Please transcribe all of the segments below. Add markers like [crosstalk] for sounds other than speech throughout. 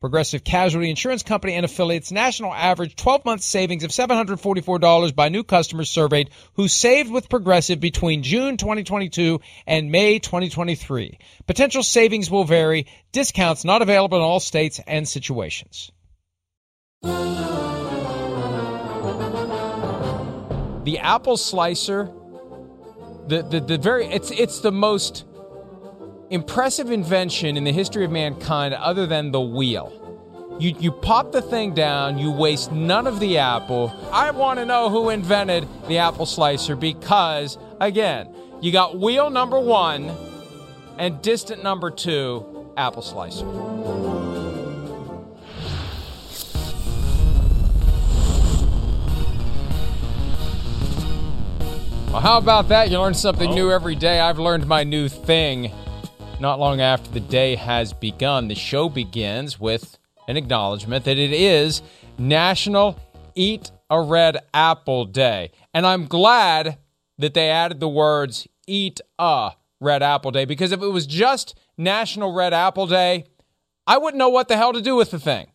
Progressive Casualty Insurance Company and affiliates national average 12 month savings of $744 by new customers surveyed who saved with Progressive between June 2022 and May 2023. Potential savings will vary. Discounts not available in all states and situations. The apple slicer, the, the, the very, it's, it's the most impressive invention in the history of mankind other than the wheel. You, you pop the thing down, you waste none of the apple. I want to know who invented the apple slicer because, again, you got wheel number one and distant number two, apple slicer. Well, how about that? You learn something new oh. every day. I've learned my new thing. Not long after the day has begun, the show begins with an acknowledgement that it is National Eat a Red Apple Day. And I'm glad that they added the words Eat a Red Apple Day because if it was just National Red Apple Day, I wouldn't know what the hell to do with the thing.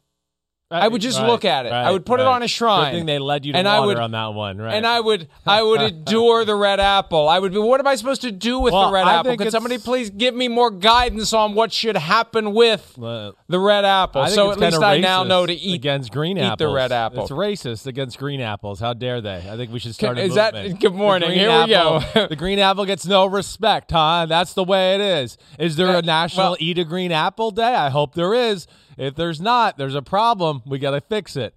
I would just Right, look at it. I would put it on a shrine. Good thing they led you to and I water would, on that one, right? And I would, I would [laughs] adore the red apple. I would be. What am I supposed to do with Well, the red I apple? Could somebody please give me more guidance on what should happen with Uh, the red apple? I so at least I now know to eat against green apples. eat the red apple. It's racist against green apples. How dare they? I think we should start a Is that- good morning. Here we go. apple- [laughs] the green apple gets no respect, huh? That's the way it is. Is there Uh, a national well- eat a green apple day? I hope there is. If there's not, there's a problem. We got to fix it.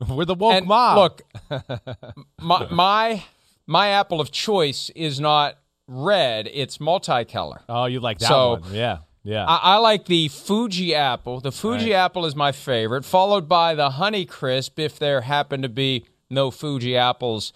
[laughs] We're the woke and mob. look, [laughs] my, my my apple of choice is not red; it's multicolor. oh, you like that So- one? Yeah, yeah. I, I like the Fuji apple. The Fuji Right. apple is my favorite, followed by the Honey Crisp. If there happen to be no Fuji apples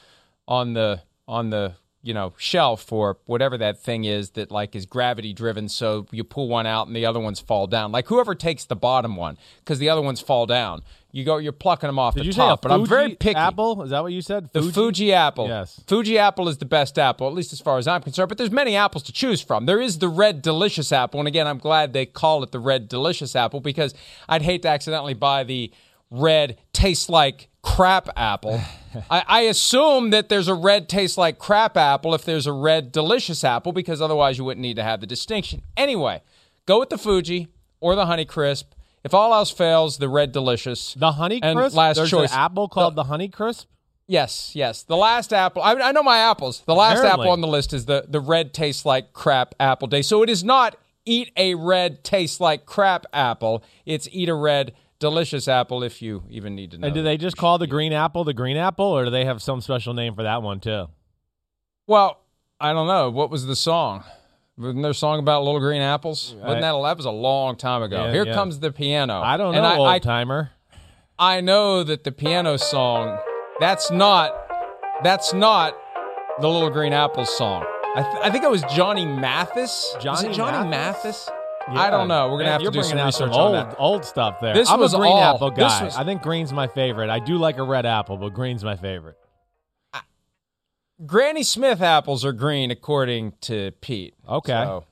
on the on the you know shelf or whatever that thing is that like is gravity driven, so you pull one out and the other ones fall down. Like whoever takes the bottom one, because the other ones fall down. You go, you're plucking them off Did the top. but I'm very Fuji picky. apple? Is that what you said? The Fuji apple. Yes. Fuji apple is the best apple, at least as far as I'm concerned. But there's many apples to choose from. There is the red delicious apple, and again, I'm glad they call it the red delicious apple because I'd hate to accidentally buy the red tastes like crap apple. [sighs] [laughs] I, I assume that there's a red tastes like crap apple if there's a red delicious apple because otherwise you wouldn't need to have the distinction. Anyway, go with the Fuji or the Honey Crisp. If all else fails, the red delicious. The Honey And Crisp. last There's choice. an apple called the Honey Crisp. Yes, yes. The last apple. I, I know my apples. The last Apparently. apple on the list is the the red tastes like crap apple day. So it is not eat a red tastes like crap apple. It's eat a red delicious apple if you even need to know. And do they just call the green apple the green apple, or do they have some special name for that one too? Well, I don't know. What was the song? Wasn't there a song about little green apples? Wasn't that that was a long time ago? Yeah, Here yeah. comes the piano. I don't know, old I, timer. I know that the piano song. That's not. That's not the Little Green Apples song. I, th- I think it was Johnny Mathis. Johnny it Johnny Mathis? Mathis? I don't know. We're gonna Man, have to do some research old, on that. old stuff there. This I'm was a green all- apple guy. was- I think green's my favorite. I do like a red apple, but green's my favorite. Granny Smith apples are green, according to Pete. Okay. So,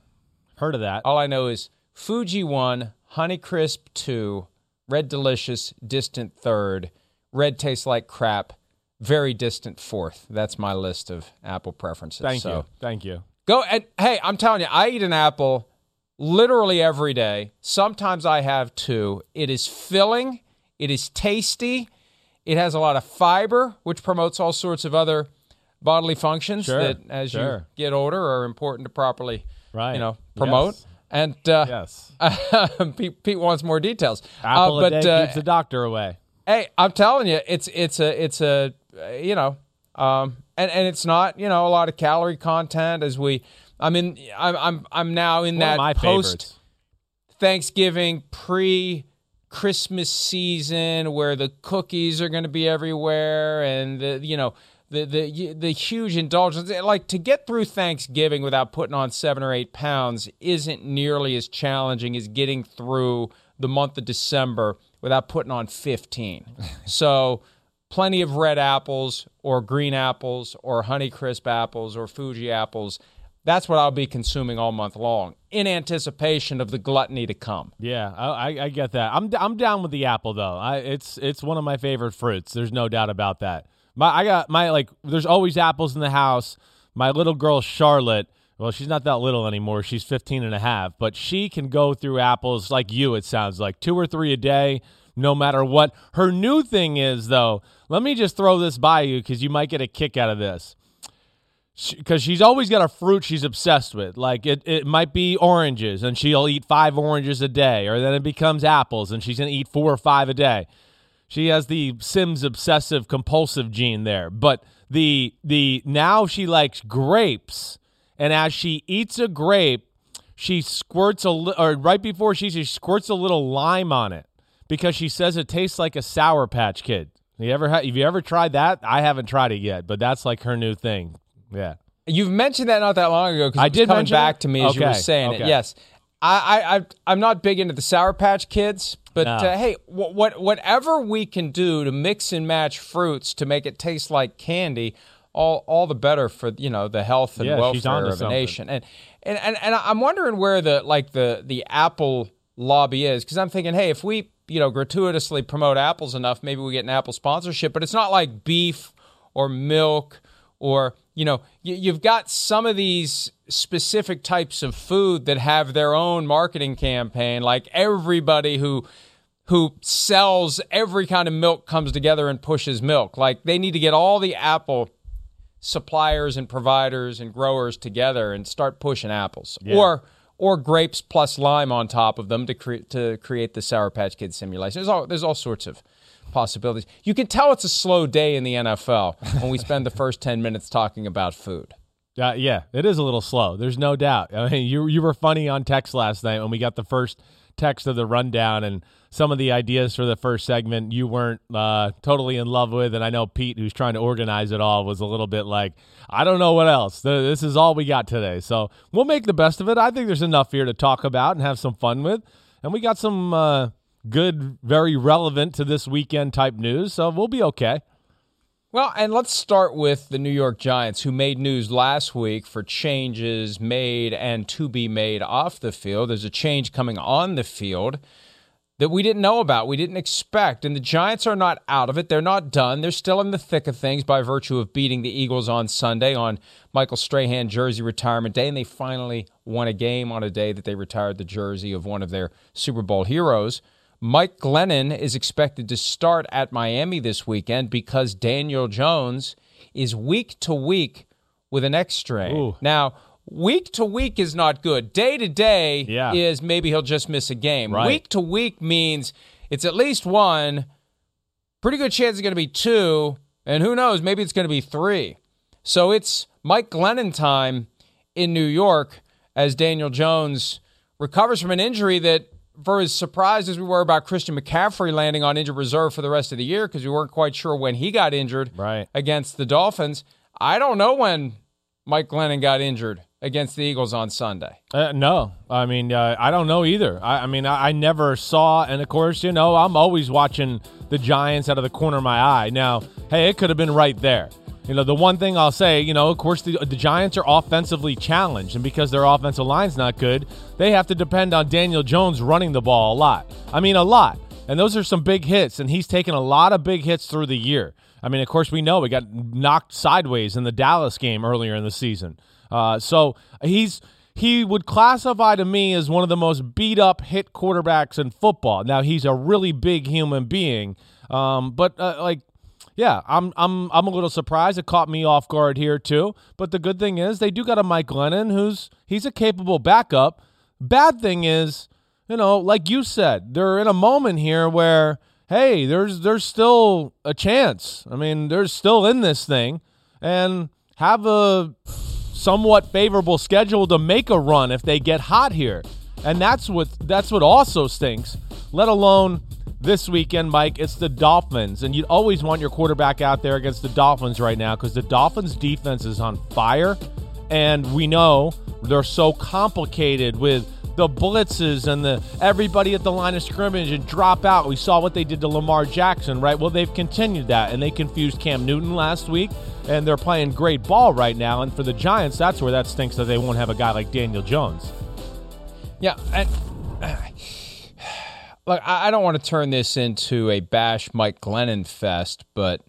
Heard of that? all I know is Fuji one, Honeycrisp two, Red Delicious distant third, Red tastes like crap, very distant fourth. That's my list of apple preferences. Thank so, you. Thank you. Go and hey, I'm telling you, I eat an apple literally every day. Sometimes I have two. It is filling, it is tasty, it has a lot of fiber, which promotes all sorts of other bodily functions Sure, that as you get older are important to properly Right. you know, promote. Yes. And uh, Yes. [laughs] Pete, Pete wants more details. Apple uh, a but day uh, keeps the doctor away. hey, I'm telling you, it's it's a it's a uh, you know, um, and and it's not you know a lot of calorie content as we. I mean, I'm I'm I'm now in One that post. Thanksgiving pre Christmas season where the cookies are going to be everywhere and the you know the the the huge indulgence like to get through Thanksgiving without putting on 7 or 8 pounds isn't nearly as challenging as getting through the month of December without putting on 15. [laughs] so plenty of red apples or green apples or Honeycrisp apples or Fuji apples. That's what I'll be consuming all month long in anticipation of the gluttony to come. Yeah, I, I, get that. I'm I'm down with the apple though. I it's it's one of my favorite fruits. There's no doubt about that. My I got my like. There's always apples in the house. My little girl Charlotte. Well, she's not that little anymore. She's 15 and a half, but she can go through apples like you. It sounds like two or three a day, no matter what. Her new thing is though. Let me just throw this by you because you might get a kick out of this because she's always got a fruit she's obsessed with. Like it, it might be oranges, and she'll eat five oranges a day, or then it becomes apples, and she's gonna eat four or five a day. She has the Sims obsessive compulsive gene there, but the the now she likes grapes, and as she eats a grape, she squirts a li- or right before she she squirts a little lime on it because she says it tastes like a Sour Patch Kid. You ever ha- have you ever tried that? I haven't tried it yet, but that's like her new thing. Yeah. You've mentioned that not that long ago because I did coming back it? to me as you were Okay, saying it. Yes, I, I, I, I'm not big into the Sour Patch Kids, but No. uh, hey, wh- what, whatever we can do to mix and match fruits to make it taste like candy, all, all the better for you know the health and Yeah, welfare of a nation. And, and, and, and I'm wondering where the like the the Apple lobby is because I'm thinking, hey, if we you know gratuitously promote apples enough, maybe we get an Apple sponsorship. But it's not like beef or milk or you know you, you've got some of these specific types of food that have their own marketing campaign. Like everybody who who sells every kind of milk comes together and pushes milk. Like they need to get all the apple suppliers and providers and growers together and start pushing apples. Or or grapes plus lime on top of them to create to create the sour patch kid simulation. There's all there's all sorts of possibilities you can tell it's a slow day in the NFL when we spend the first 10 minutes talking about food Uh, yeah, it is a little slow. There's no doubt. I mean, you you were funny on text last night when we got the first text of the rundown and some of the ideas for the first segment you weren't uh, totally in love with, and I know Pete, who's trying to organize it all, was a little bit like, I don't know what else. This is all we got today, so we'll make the best of it. I think there's enough here to talk about and have some fun with, and we got some uh, good, very relevant to this weekend type news, so we'll be okay. Well, and let's start with the New York Giants, who made news last week for changes made and to be made off the field. There's a change coming on the field that we didn't know about, we didn't expect. And the Giants are not out of it. They're not done. They're still in the thick of things by virtue of beating the Eagles on Sunday on Michael Strahan jersey retirement day. And they finally won a game on a day that they retired the jersey of one of their Super Bowl heroes. Mike Glennon is expected to start at Miami this weekend because Daniel Jones is week to week with a neck strain. Ooh. Now, week to week is not good. Day to day Yeah. is maybe he'll just miss a game. Right. Week to week means it's at least one, pretty good chance it's going to be two, and who knows, maybe it's going to be three. So it's Mike Glennon time in New York as Daniel Jones recovers from an injury that, for as surprised as we were about Christian McCaffrey landing on injured reserve for the rest of the year because we weren't quite sure when he got injured Right. against the Dolphins, I don't know when Mike Glennon got injured against the Eagles on Sunday. Uh, no, I mean uh, I don't know either. I, I mean I, I never saw, and of course you know I'm always watching the Giants out of the corner of my eye. Now, hey, it could have been right there. You know, the one thing I'll say, you know, of course, the, the Giants are offensively challenged, and because their offensive line's not good, they have to depend on Daniel Jones running the ball a lot. I mean, a lot. And those are some big hits, and he's taken a lot of big hits through the year. I mean, of course, we know we got knocked sideways in the Dallas game earlier in the season. Uh, so he's he would classify to me as one of the most beat up hit quarterbacks in football. Now he's a really big human being, um, but uh, like yeah, I'm I'm I'm a little surprised. It caught me off guard here too. But the good thing is they do got a Mike Glennon who's he's a capable backup. Bad thing is, you know, like you said, they're in a moment here where hey, there's there's still a chance. I mean, there's still in this thing and have a somewhat favorable schedule to make a run if they get hot here. And that's what that's what also stinks. Let alone this weekend, Mike, it's the Dolphins, and you always want your quarterback out there against the Dolphins right now because the Dolphins' defense is on fire, and we know they're so complicated with the blitzes and the everybody at the line of scrimmage and drop out. We saw what they did to Lamar Jackson, right? Well, they've continued that, and they confused Cam Newton last week, and they're playing great ball right now. And for the Giants, that's where that stinks that they won't have a guy like Daniel Jones. Yeah, and look, I don't want to turn this into a bash Mike Glennon fest, but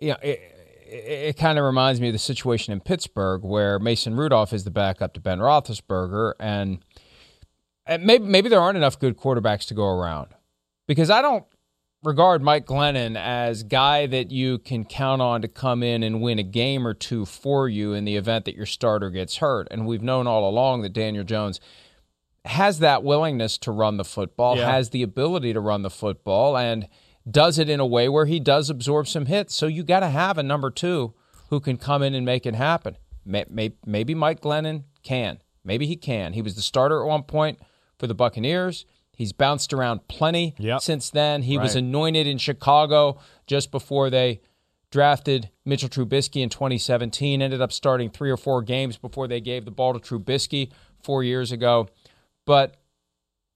yeah, it, it, it kind of reminds me of the situation in Pittsburgh where Mason Rudolph is the backup to Ben Roethlisberger, and, and maybe maybe there aren't enough good quarterbacks to go around because I don't regard Mike Glennon as guy that you can count on to come in and win a game or two for you in the event that your starter gets hurt. And we've known all along that Daniel Jones has that willingness to run the football, yeah. has the ability to run the football, and does it in a way where he does absorb some hits. So you got to have a number two who can come in and make it happen. Maybe Mike Glennon can. Maybe he can. He was the starter at one point for the Buccaneers. He's bounced around plenty yep. since then. He right. was anointed in Chicago just before they drafted Mitchell Trubisky in 2017. Ended up starting three or four games before they gave the ball to Trubisky four years ago but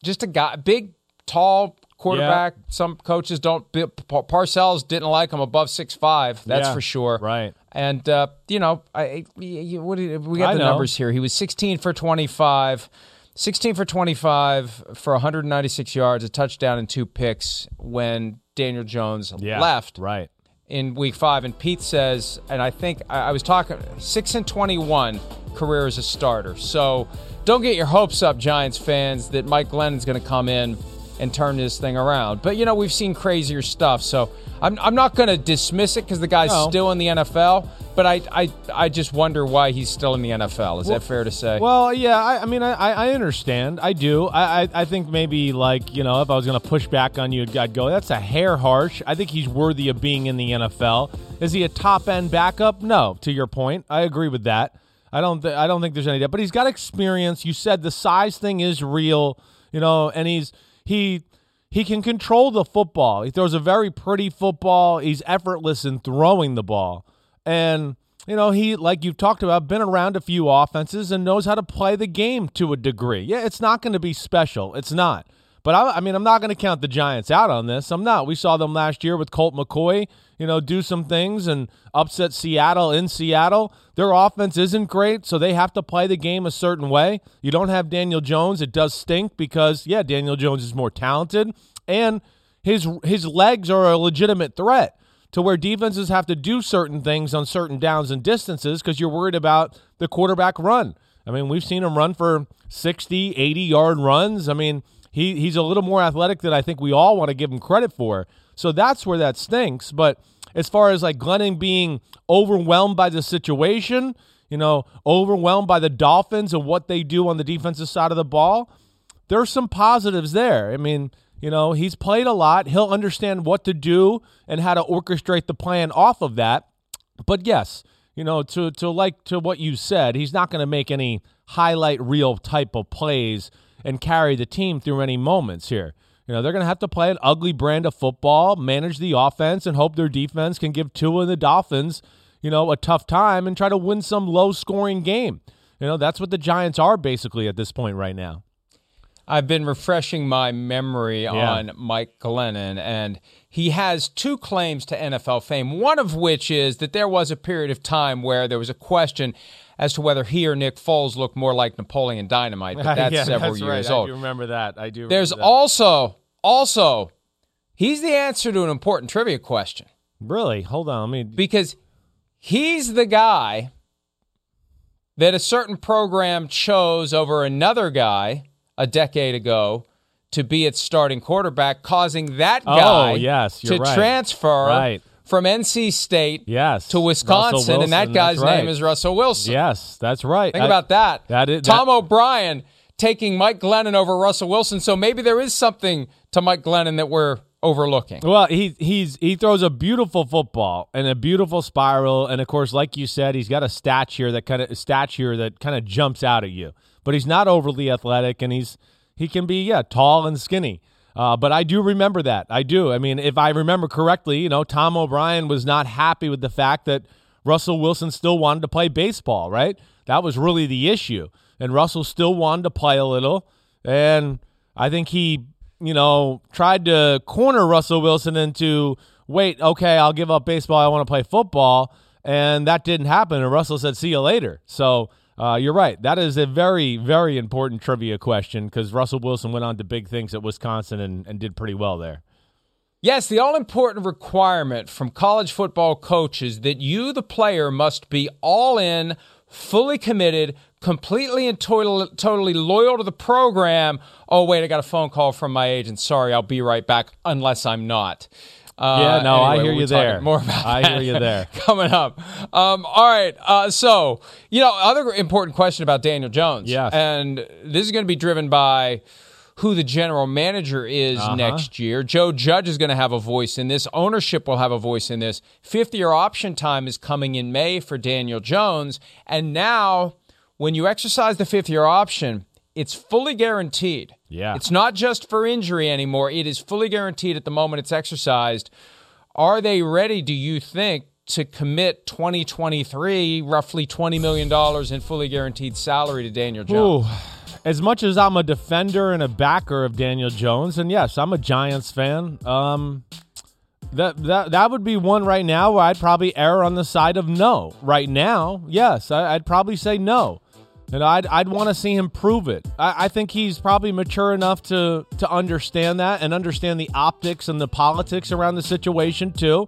just a guy, big, tall quarterback. Yeah. Some coaches don't. Parcells didn't like him above six five. That's yeah, for sure. Right. And uh, you know, I, what did, we got the numbers here. He was 16 for 25. 16 for 25 for 196 yards, a touchdown, and two picks when Daniel Jones yeah, left. Right. In week five. And Pete says, and I think I, I was talking, 6 and 21 career as a starter. So don't get your hopes up, Giants fans, that Mike Glennon's going to come in and turn this thing around. But, you know, we've seen crazier stuff. So I'm, I'm not going to dismiss it because the guy's no. still in the NFL. But I, I, I just wonder why he's still in the NFL. Is well, that fair to say? Well, yeah. I, I mean, I, I understand. I do. I, I, I think maybe, like, you know, if I was going to push back on you, I'd go, that's a hair harsh. I think he's worthy of being in the NFL. Is he a top end backup? No, to your point. I agree with that. I don't th- I don't think there's any doubt. But he's got experience. You said the size thing is real, you know, and he's he he can control the football. He throws a very pretty football. He's effortless in throwing the ball. And you know, he like you've talked about, been around a few offenses and knows how to play the game to a degree. Yeah, it's not going to be special. It's not. But I, I mean, I'm not going to count the Giants out on this. I'm not. We saw them last year with Colt McCoy, you know, do some things and upset Seattle in Seattle. Their offense isn't great, so they have to play the game a certain way. You don't have Daniel Jones. It does stink because, yeah, Daniel Jones is more talented and his his legs are a legitimate threat to where defenses have to do certain things on certain downs and distances because you're worried about the quarterback run. I mean, we've seen him run for 60, 80 yard runs. I mean, he he's a little more athletic than I think we all want to give him credit for. So that's where that stinks. But as far as like Glennon being overwhelmed by the situation, you know, overwhelmed by the Dolphins and what they do on the defensive side of the ball, there's some positives there. I mean, you know, he's played a lot. He'll understand what to do and how to orchestrate the plan off of that. But yes, you know, to to like to what you said, he's not going to make any highlight reel type of plays and carry the team through any moments here. You know, they're going to have to play an ugly brand of football, manage the offense, and hope their defense can give Tua and the Dolphins, you know, a tough time and try to win some low scoring game. You know, that's what the Giants are basically at this point right now. I've been refreshing my memory Yeah. on Mike Glennon, and he has two claims to NFL fame. One of which is that there was a period of time where there was a question as to whether he or Nick Foles looked more like Napoleon Dynamite, but [laughs] that's yeah, several that's years right. old. I do remember that. I do. There's that. also, also, he's the answer to an important trivia question really. Hold on. Let me. because he's the guy that a certain program chose over another guy a decade ago to be its starting quarterback, causing that guy Oh, guy yes, to right. transfer Right. From NC State Yes, to Wisconsin, and that guy's right. name is Russell Wilson. Yes, that's right. Think I- about that. that is- Tom that- O'Brien taking Mike Glennon over Russell Wilson. So maybe there is something to Mike Glennon that we're overlooking. Well, he he's he throws a beautiful football and a beautiful spiral, and of course, like you said, he's got a stature that kind of stature that kind of jumps out at you. But he's not overly athletic, and he's he can be yeah tall and skinny. Uh, but I do remember that. I do. I mean, if I remember correctly, you know, Tom O'Brien was not happy with the fact that Russell Wilson still wanted to play baseball. Right? That was really the issue, and Russell still wanted to play a little, and I think he you know, tried to corner Russell Wilson into, wait, okay, I'll give up baseball. I want to play football. And that didn't happen. And Russell said, see you later. So uh, you're right. That is a very, very important trivia question because Russell Wilson went on to big things at Wisconsin and, and did pretty well there. Yes, the all important requirement from college football coaches that you, the player, must be all in, fully committed, completely and total, totally loyal to the program. Oh, wait, I got a phone call from my agent. Sorry, I'll be right back, unless I'm not. Uh, Yeah, no, I hear we're you there. More about I hear you there. [laughs] coming up. Um, all right, uh, so you know, other important question about Daniel Jones. Yes. and this is going to be driven by who the general manager is Uh-huh. next year. Joe Judge is going to have a voice in this. Ownership will have a voice in this. Fifth year option time is coming in May for Daniel Jones. And now, when you exercise the fifth year option, it's fully guaranteed. Yeah. It's not just for injury anymore. It is fully guaranteed at the moment it's exercised. Are they ready, do you think, to commit 2023 roughly $20 million in fully guaranteed salary to Daniel Jones? Ooh. As much as I'm a defender and a backer of Daniel Jones, and yes, I'm a Giants fan. Um, that that that would be one right now where I'd probably err on the side of no. Right now, yes, I, I'd probably say no, and I'd I'd want to see him prove it. I, I think he's probably mature enough to to understand that and understand the optics and the politics around the situation too.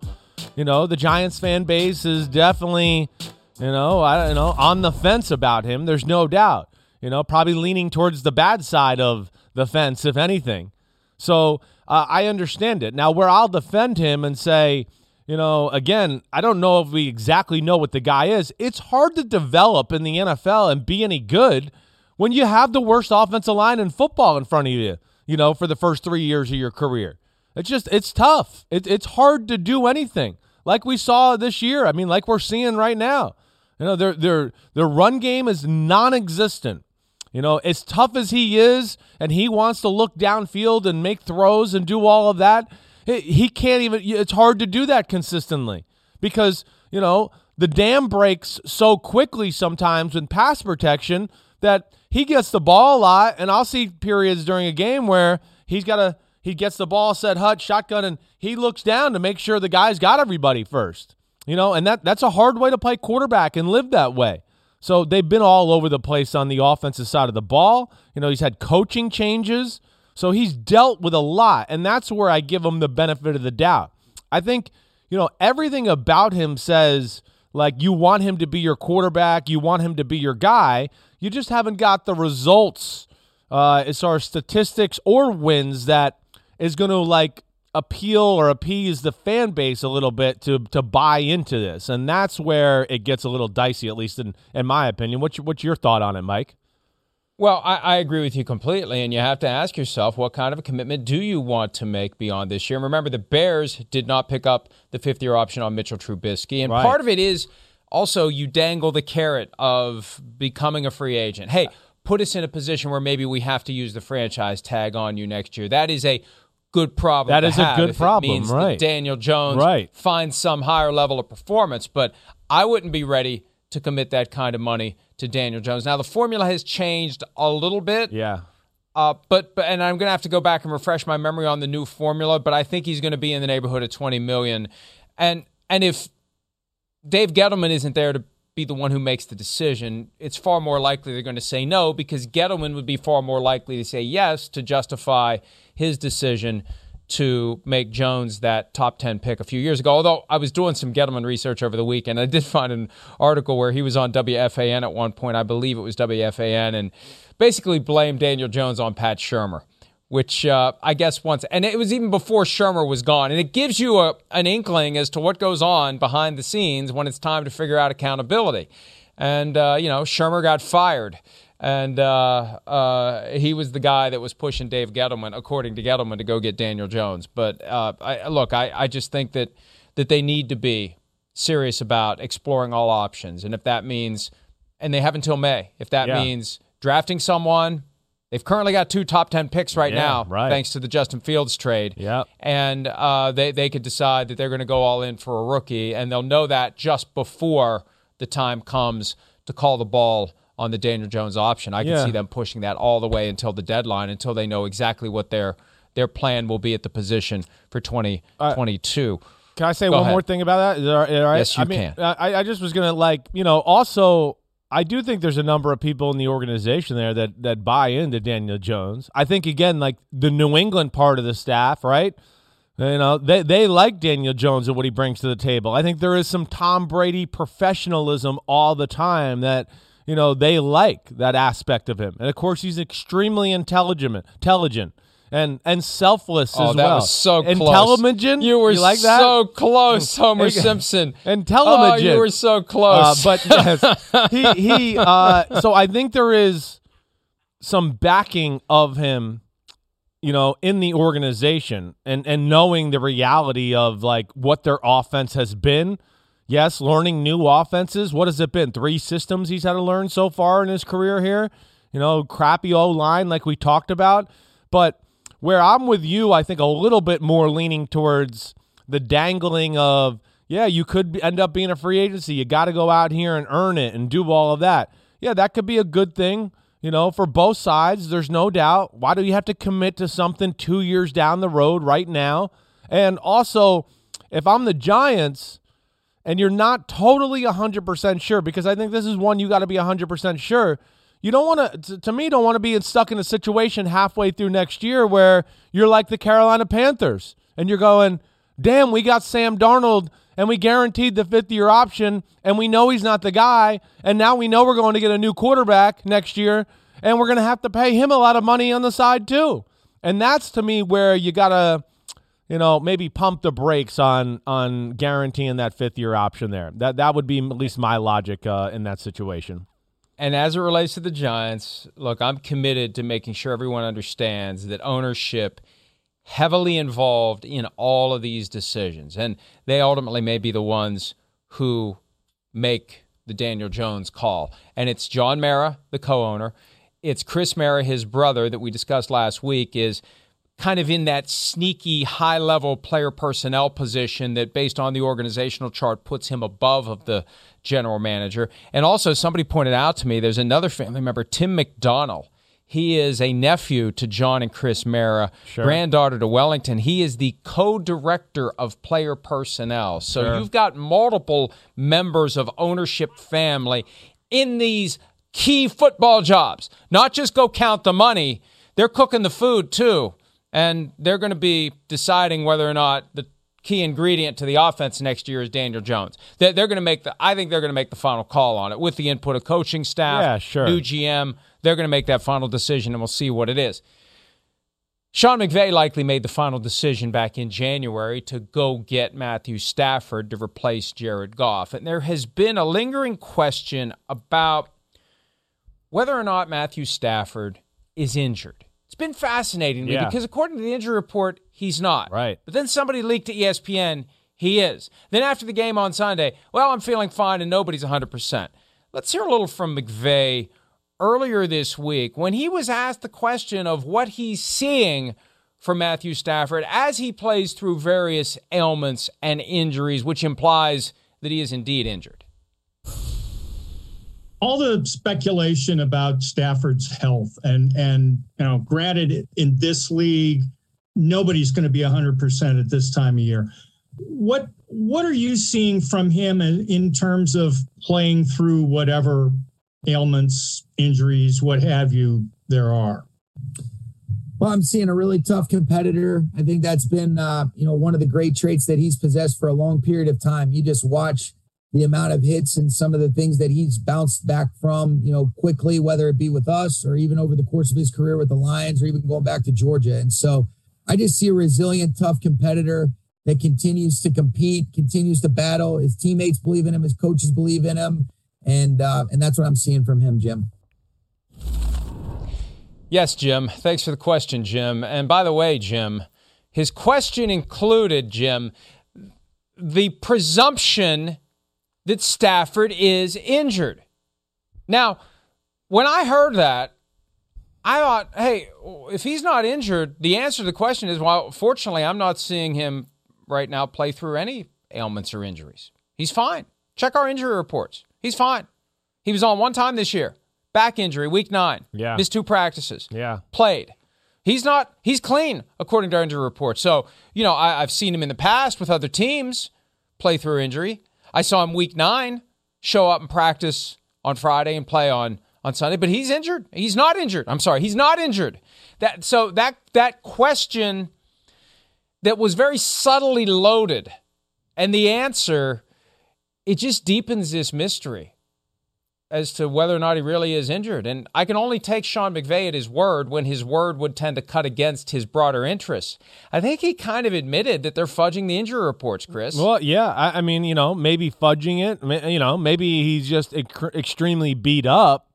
You know, the Giants fan base is definitely, you know, I don't know, on the fence about him. There's no doubt. You know, probably leaning towards the bad side of the fence, if anything. So uh, I understand it. Now, where I'll defend him and say, you know, again, I don't know if we exactly know what the guy is. It's hard to develop in the NFL and be any good when you have the worst offensive line in football in front of you, you know, for the first three years of your career. It's just, it's tough. It, it's hard to do anything like we saw this year. I mean, like we're seeing right now. You know, their their their run game is non-existent. You know, as tough as he is, and he wants to look downfield and make throws and do all of that, he- can't even. It's hard to do that consistently because you know the dam breaks so quickly sometimes with pass protection that he gets the ball a lot, and I'll see periods during a game where he's got a he gets the ball set hut shotgun and he looks down to make sure the guy's got everybody first. You know, and that that's a hard way to play quarterback and live that way. So they've been all over the place on the offensive side of the ball. You know, he's had coaching changes. So he's dealt with a lot, and that's where I give him the benefit of the doubt. I think, you know, everything about him says like you want him to be your quarterback, you want him to be your guy. You just haven't got the results uh, as far as statistics or wins that is going to like appeal or appease the fan base a little bit to to buy into this, and that's where it gets a little dicey, at least in in my opinion. What's your, what's your thought on it, Mike? Well, I, I agree with you completely, and you have to ask yourself what kind of a commitment do you want to make beyond this year? And remember, the Bears did not pick up the fifth year option on Mitchell Trubisky, and Right. part of it is also you dangle the carrot of becoming a free agent. Hey, put us in a position where maybe we have to use the franchise tag on you next year. That is a good problem. That is a good problem, right. Daniel Jones Right. finds some higher level of performance, but I wouldn't be ready to commit that kind of money to Daniel Jones. Now the formula has changed a little bit. Yeah, Uh, but, but and I'm going to have to go back and refresh my memory on the new formula. But I think he's going to be in the neighborhood of 20 million. And and if Dave Gettleman isn't there to be the one who makes the decision, it's far more likely they're going to say no because Gettleman would be far more likely to say yes to justify his decision to make Jones that top 10 pick a few years ago. Although I was doing some Gettleman research over the weekend, I did [laughs] find an article where he was on WFAN at one point. I believe it was WFAN, and basically blamed Daniel Jones on Pat Shurmur. Which uh, I guess once, and it was even before Shurmur was gone. And it gives you a, an inkling as to what goes on behind the scenes when it's time to figure out accountability. And, uh, you know, Shurmur got fired and uh, uh, he was the guy that was pushing Dave Gettleman, according to Gettleman, to go get Daniel Jones. But uh, I, look, I, I just think that that they need to be serious about exploring all options, and if that means, and they have until May, if that yeah. means drafting someone. They've currently got two top ten picks right yeah, now, right. thanks to the Justin Fields trade. Yeah, and uh, they they could decide that they're going to go all in for a rookie, and they'll know that just before the time comes to call the ball on the Daniel Jones option. I can yeah. see them pushing that all the way until the deadline, until they know exactly what their their plan will be at the position for 2022. Uh, can I say Go one ahead. more thing about that? Is that Yes, you I mean, can. I, I just was going to like, you know, also I do think there's a number of people in the organization there that that buy into Daniel Jones. I think again, like the New England part of the staff, right? You know, they they like Daniel Jones and what he brings to the table. I think there is some Tom Brady professionalism all the time that you know, they like that aspect of him. And of course, he's extremely intelligent, intelligent and and selfless oh, as that well. was so close. Intelligent. You were you like that? so close, [laughs] Homer Simpson. And intelligent. Oh, you were so close. Uh, but [laughs] yes, he he. Uh, so I think there is some backing of him, you know, in the organization, and and knowing the reality of like what their offense has been Yes, learning new offenses. What has it been? Three systems he's had to learn so far in his career here. You know, crappy O line like we talked about. But where I'm with you, I think a little bit more leaning towards the dangling of, yeah, you could end up being a free agency. You got to go out here and earn it and do all of that. Yeah, that could be a good thing, you know, for both sides. There's no doubt. Why do you have to commit to something two years down the road right now? And also, if I'm the Giants, and you're not totally 100% sure because I think this is one you got to be 100% sure. You don't want to, to me, don't want to be stuck in a situation halfway through next year where you're like the Carolina Panthers and you're going, damn, we got Sam Darnold and we guaranteed the fifth year option and we know he's not the guy. And now we know we're going to get a new quarterback next year and we're going to have to pay him a lot of money on the side too. And that's to me where you got to you know, maybe pump the brakes on on guaranteeing that fifth year option there. That that would be at least my logic uh, in that situation. And as it relates to the Giants, look, I'm committed to making sure everyone understands that ownership heavily involved in all of these decisions, and they ultimately may be the ones who make the Daniel Jones call. And it's John Mara, the co-owner. It's Chris Mara, his brother, that we discussed last week. Is kind of in that sneaky high level player personnel position that based on the organizational chart puts him above of the general manager and also somebody pointed out to me there's another family member Tim McDonnell he is a nephew to John and Chris Mara, sure. granddaughter to Wellington. He is the co-director of player personnel. So sure. you've got multiple members of ownership family in these key football jobs. Not just go count the money, they're cooking the food too and they're going to be deciding whether or not the key ingredient to the offense next year is Daniel Jones. They're, they're going to make the. I think they're going to make the final call on it with the input of coaching staff. Yeah, sure. New GM. They're going to make that final decision, and we'll see what it is. Sean McVay likely made the final decision back in January to go get Matthew Stafford to replace Jared Goff. And there has been a lingering question about whether or not Matthew Stafford is injured. It's been fascinating to me because according to the injury report, he's not. Right. But then somebody leaked to ESPN he is. Then after the game on Sunday, well, I'm feeling fine and nobody's 100%. Let's hear a little from McVay earlier this week when he was asked the question of what he's seeing from Matthew Stafford as he plays through various ailments and injuries, which implies that he is indeed injured. All the speculation about Stafford's health and and you know, granted in this league, nobody's going to be 100% at this time of year. What what are you seeing from him in terms of playing through whatever ailments, injuries, what have you there are? Well, I'm seeing a really tough competitor. I think that's been, uh, you know, one of the great traits that he's possessed for a long period of time. You just watch the amount of hits and some of the things that he's bounced back from, you know, quickly, whether it be with us or even over the course of his career with the Lions or even going back to Georgia. And so I just see a resilient, tough competitor that continues to compete, continues to battle. His teammates believe in him, his coaches believe in him, and uh, and that's what I'm seeing from him, Jim. Yes, Jim. Thanks for the question, Jim. And by the way, Jim, his question included, Jim, the presumption that Stafford is injured. Now, when I heard that, I thought, hey, if he's not injured, the answer to the question is, well, fortunately, I'm not seeing him right now play through any ailments or injuries. He's fine. Check our injury reports. He's fine. He was on one time this year. Back injury, week nine. Yeah. Missed two practices. Yeah. Played. He's not, he's clean, according to our injury report. So, you know, I, I've seen him in the past with other teams play through injury. I saw him week nine show up and practice on Friday and play on on Sunday, but he's injured. He's not injured. I'm sorry, he's not injured. That so that that question that was very subtly loaded, and the answer it just deepens this mystery as to whether or not he really is injured. And I can only take Sean McVay at his word when his word would tend to cut against his broader interests. I think he kind of admitted that they're fudging the injury reports, Chris. Well, yeah. I, I mean, you know, maybe fudging it. You know, maybe he's just extremely beat up.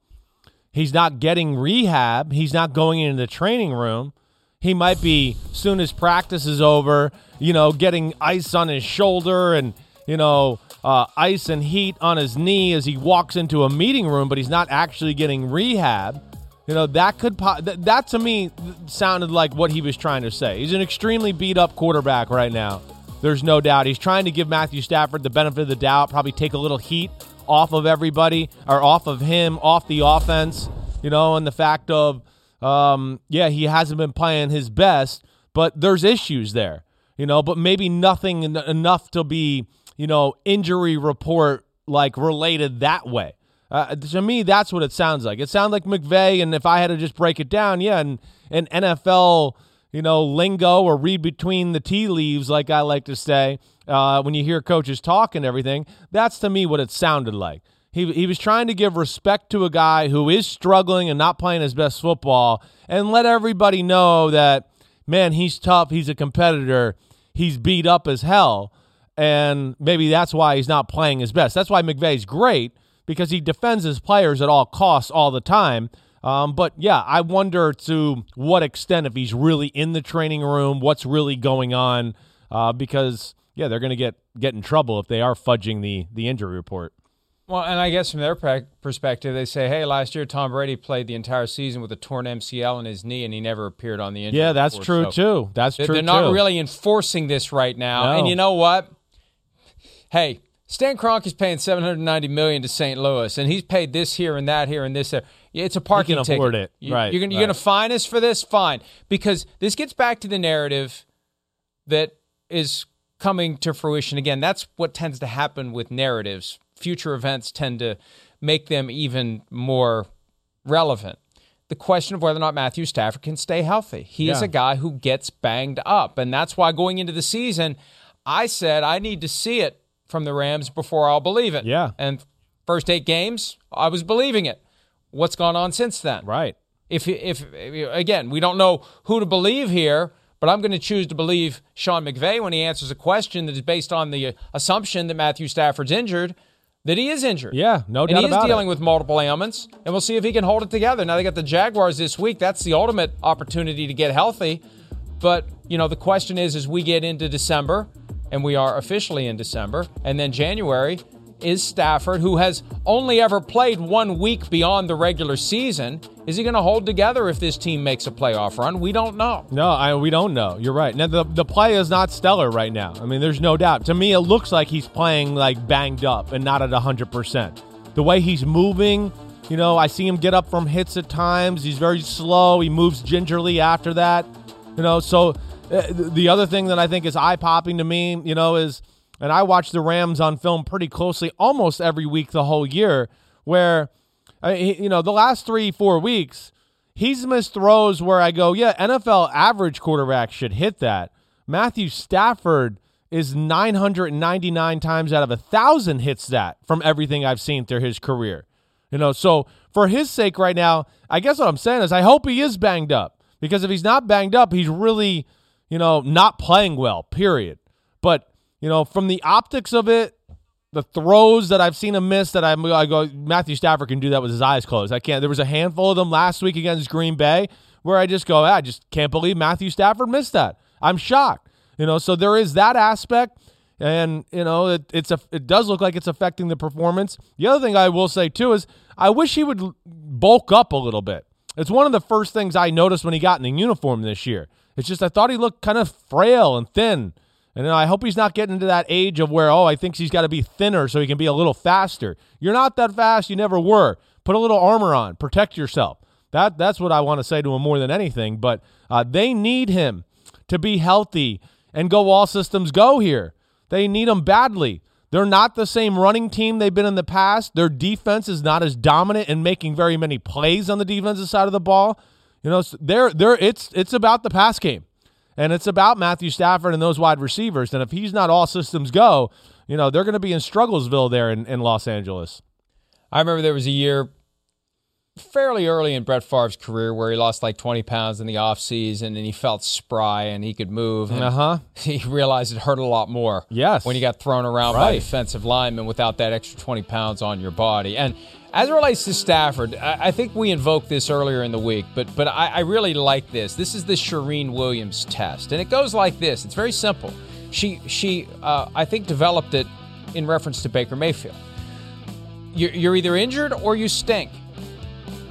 He's not getting rehab. He's not going into the training room. He might be soon as practice is over, you know, getting ice on his shoulder and you know uh, ice and heat on his knee as he walks into a meeting room, but he's not actually getting rehab. You know, that could, po- that, that to me sounded like what he was trying to say. He's an extremely beat up quarterback right now. There's no doubt. He's trying to give Matthew Stafford the benefit of the doubt, probably take a little heat off of everybody or off of him, off the offense, you know, and the fact of, um, yeah, he hasn't been playing his best, but there's issues there, you know, but maybe nothing enough to be you know, injury report like related that way. Uh, to me, that's what it sounds like. It sounds like McVay, and if I had to just break it down, yeah, and, and NFL, you know, lingo or read between the tea leaves, like I like to say, uh, when you hear coaches talk and everything, that's to me what it sounded like. He, he was trying to give respect to a guy who is struggling and not playing his best football and let everybody know that, man, he's tough, he's a competitor, he's beat up as hell and maybe that's why he's not playing his best. That's why McVay's great because he defends his players at all costs all the time. Um, but yeah, I wonder to what extent if he's really in the training room, what's really going on, uh, because yeah, they're going to get get in trouble if they are fudging the the injury report. Well, and I guess from their perspective, they say, "Hey, last year Tom Brady played the entire season with a torn MCL in his knee, and he never appeared on the injury." Yeah, that's report. true so too. That's they're, true. They're not really enforcing this right now, no. and you know what? Hey, Stan Kroenke is paying seven hundred ninety million to St. Louis, and he's paid this here and that here and this there. It's a parking he can afford ticket. it, right? You're gonna, right. gonna fine us for this, fine, because this gets back to the narrative that is coming to fruition again. That's what tends to happen with narratives. Future events tend to make them even more relevant. The question of whether or not Matthew Stafford can stay healthy. He Yeah. is a guy who gets banged up, and that's why going into the season, I said I need to see it from the Rams before I'll believe it. Yeah. And first eight games, I was believing it. What's gone on since then? right. If if again, we don't know who to believe here, but I'm going to choose to believe Sean McVay when he answers a question that is based on the assumption that Matthew Stafford's injured, that he is injured. Yeah, no and doubt he is dealing it. with multiple ailments, and we'll see if he can hold it together. Now they got the Jaguars this week. That's the ultimate opportunity to get healthy. But you know, the question is, as we get into December, and we are officially in December, and then January is Stafford, who has only ever played one week beyond the regular season. Is he going to hold together if this team makes a playoff run? We don't know. No, I, we don't know. You're right. Now the the play is not stellar right now. I mean, there's no doubt. To me, it looks like he's playing like banged up and not at hundred percent. the way he's moving. You know, I see him get up from hits at times. He's very slow. He moves gingerly after that. You know, so Uh, the other thing that I think is eye popping to me, you know, is, and I watch the Rams on film pretty closely almost every week the whole year, where, uh, you know, the last three, four weeks, he's missed throws where I go, yeah, NFL average quarterback should hit that. Matthew Stafford is 999 times out of a thousand hits that from everything I've seen through his career. You know, so for his sake right now, I guess what I'm saying is I hope he is banged up because if he's not banged up, he's really, you know, not playing well, period. But, you know, from the optics of it, the throws that I've seen him miss that I'm, I go, Matthew Stafford can do that with his eyes closed. I can't. There was a handful of them last week against Green Bay where I just go, ah, I just can't believe Matthew Stafford missed that. I'm shocked. You know, so there is that aspect. And you know it, it's a it does look like it's affecting the performance. The other thing I will say too is I wish he would bulk up a little bit. It's one of the first things I noticed when he got in the uniform this year. It's just I thought he looked kind of frail and thin. And I hope he's not getting into that age of where, oh, I think he's got to be thinner so he can be a little faster. You're not that fast. You never were. Put a little armor on. Protect yourself. That That's what I want to say to him more than anything. But uh, they need him to be healthy and go all systems go here. They need him badly. They're not the same running team they've been in the past. Their defense is not as dominant in making very many plays on the defensive side of the ball. You know, they're, they're, it's, it's about the pass game. And it's about Matthew Stafford and those wide receivers. And if he's not all systems go, you know, they're going to be in Strugglesville there in, in Los Angeles. I remember there was a year fairly early in Brett Favre's career where he lost like 20 pounds in the offseason and he felt spry and he could move. Uh huh. [laughs] He realized it hurt a lot more. Yes. When you got thrown around right. by defensive linemen without that extra 20 pounds on your body. And as it relates to Stafford, I, I think we invoked this earlier in the week, but but I, I really like this. This is the Shireen Williams test, and it goes like this. It's very simple. She she uh, I think developed it in reference to Baker Mayfield. You're, you're either injured or you stink,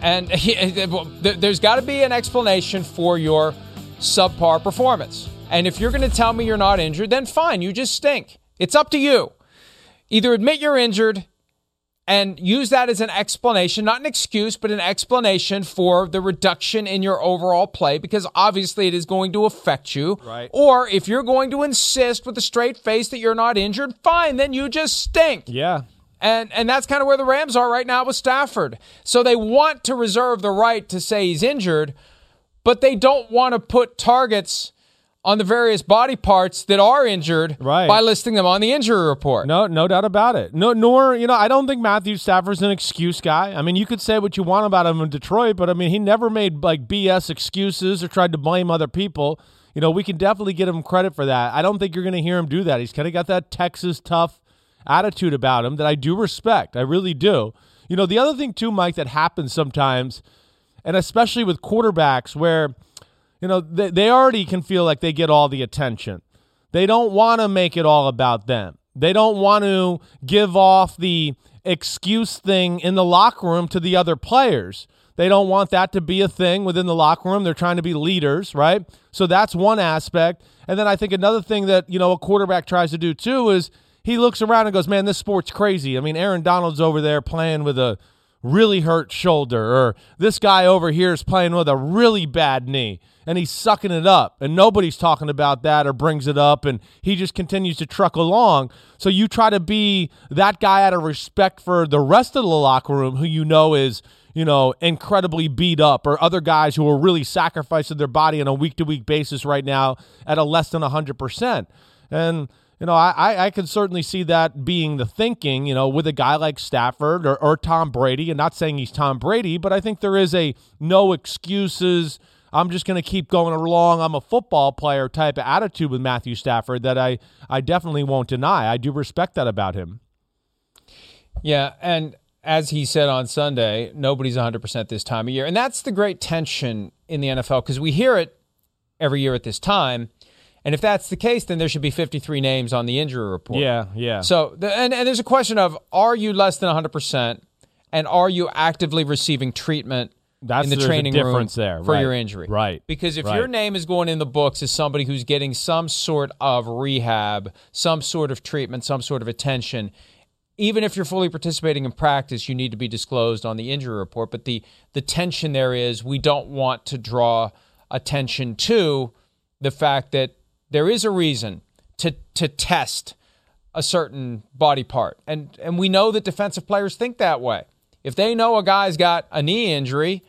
and [laughs] he, there's got to be an explanation for your subpar performance. And if you're going to tell me you're not injured, then fine, you just stink. It's up to you. Either admit you're injured and use that as an explanation, not an excuse, but an explanation for the reduction in your overall play because obviously it is going to affect you. Right. Or if you're going to insist with a straight face that you're not injured, fine, then you just stink. Yeah. And and that's kind of where the Rams are right now with Stafford. So they want to reserve the right to say he's injured, but they don't want to put targets on the various body parts that are injured right. by listing them on the injury report. No, no doubt about it. No, nor you know, I don't think Matthew Stafford's an excuse guy. I mean, you could say what you want about him in Detroit, but I mean, he never made like BS excuses or tried to blame other people. You know, we can definitely give him credit for that. I don't think you're going to hear him do that. He's kind of got that Texas tough attitude about him that I do respect. I really do. You know, the other thing too, Mike, that happens sometimes, and especially with quarterbacks, where you know, they, they already can feel like they get all the attention. They don't want to make it all about them. They don't want to give off the excuse thing in the locker room to the other players. They don't want that to be a thing within the locker room. They're trying to be leaders, right? So that's one aspect. And then I think another thing that, you know, a quarterback tries to do too is he looks around and goes, "Man, this sport's crazy." I mean, Aaron Donald's over there playing with a really hurt shoulder or this guy over here is playing with a really bad knee and he's sucking it up and nobody's talking about that or brings it up and he just continues to truck along so you try to be that guy out of respect for the rest of the locker room who you know is you know incredibly beat up or other guys who are really sacrificing their body on a week to week basis right now at a less than 100% and you know, I, I can certainly see that being the thinking, you know, with a guy like Stafford or, or Tom Brady. And not saying he's Tom Brady, but I think there is a no excuses – I'm just going to keep going along. I'm a football player type of attitude with Matthew Stafford that I, I definitely won't deny. I do respect that about him. Yeah. And as he said on Sunday, nobody's 100% this time of year. And that's the great tension in the NFL because we hear it every year at this time. And if that's the case, then there should be 53 names on the injury report. Yeah, yeah. So, and, and there's a question of are you less than 100%? And are you actively receiving treatment that's in the training difference room there for right. your injury. Right. Because if right. your name is going in the books as somebody who's getting some sort of rehab, some sort of treatment, some sort of attention, even if you're fully participating in practice, you need to be disclosed on the injury report. But the the tension there is we don't want to draw attention to the fact that there is a reason to to test a certain body part. And and we know that defensive players think that way. If they know a guy's got a knee injury,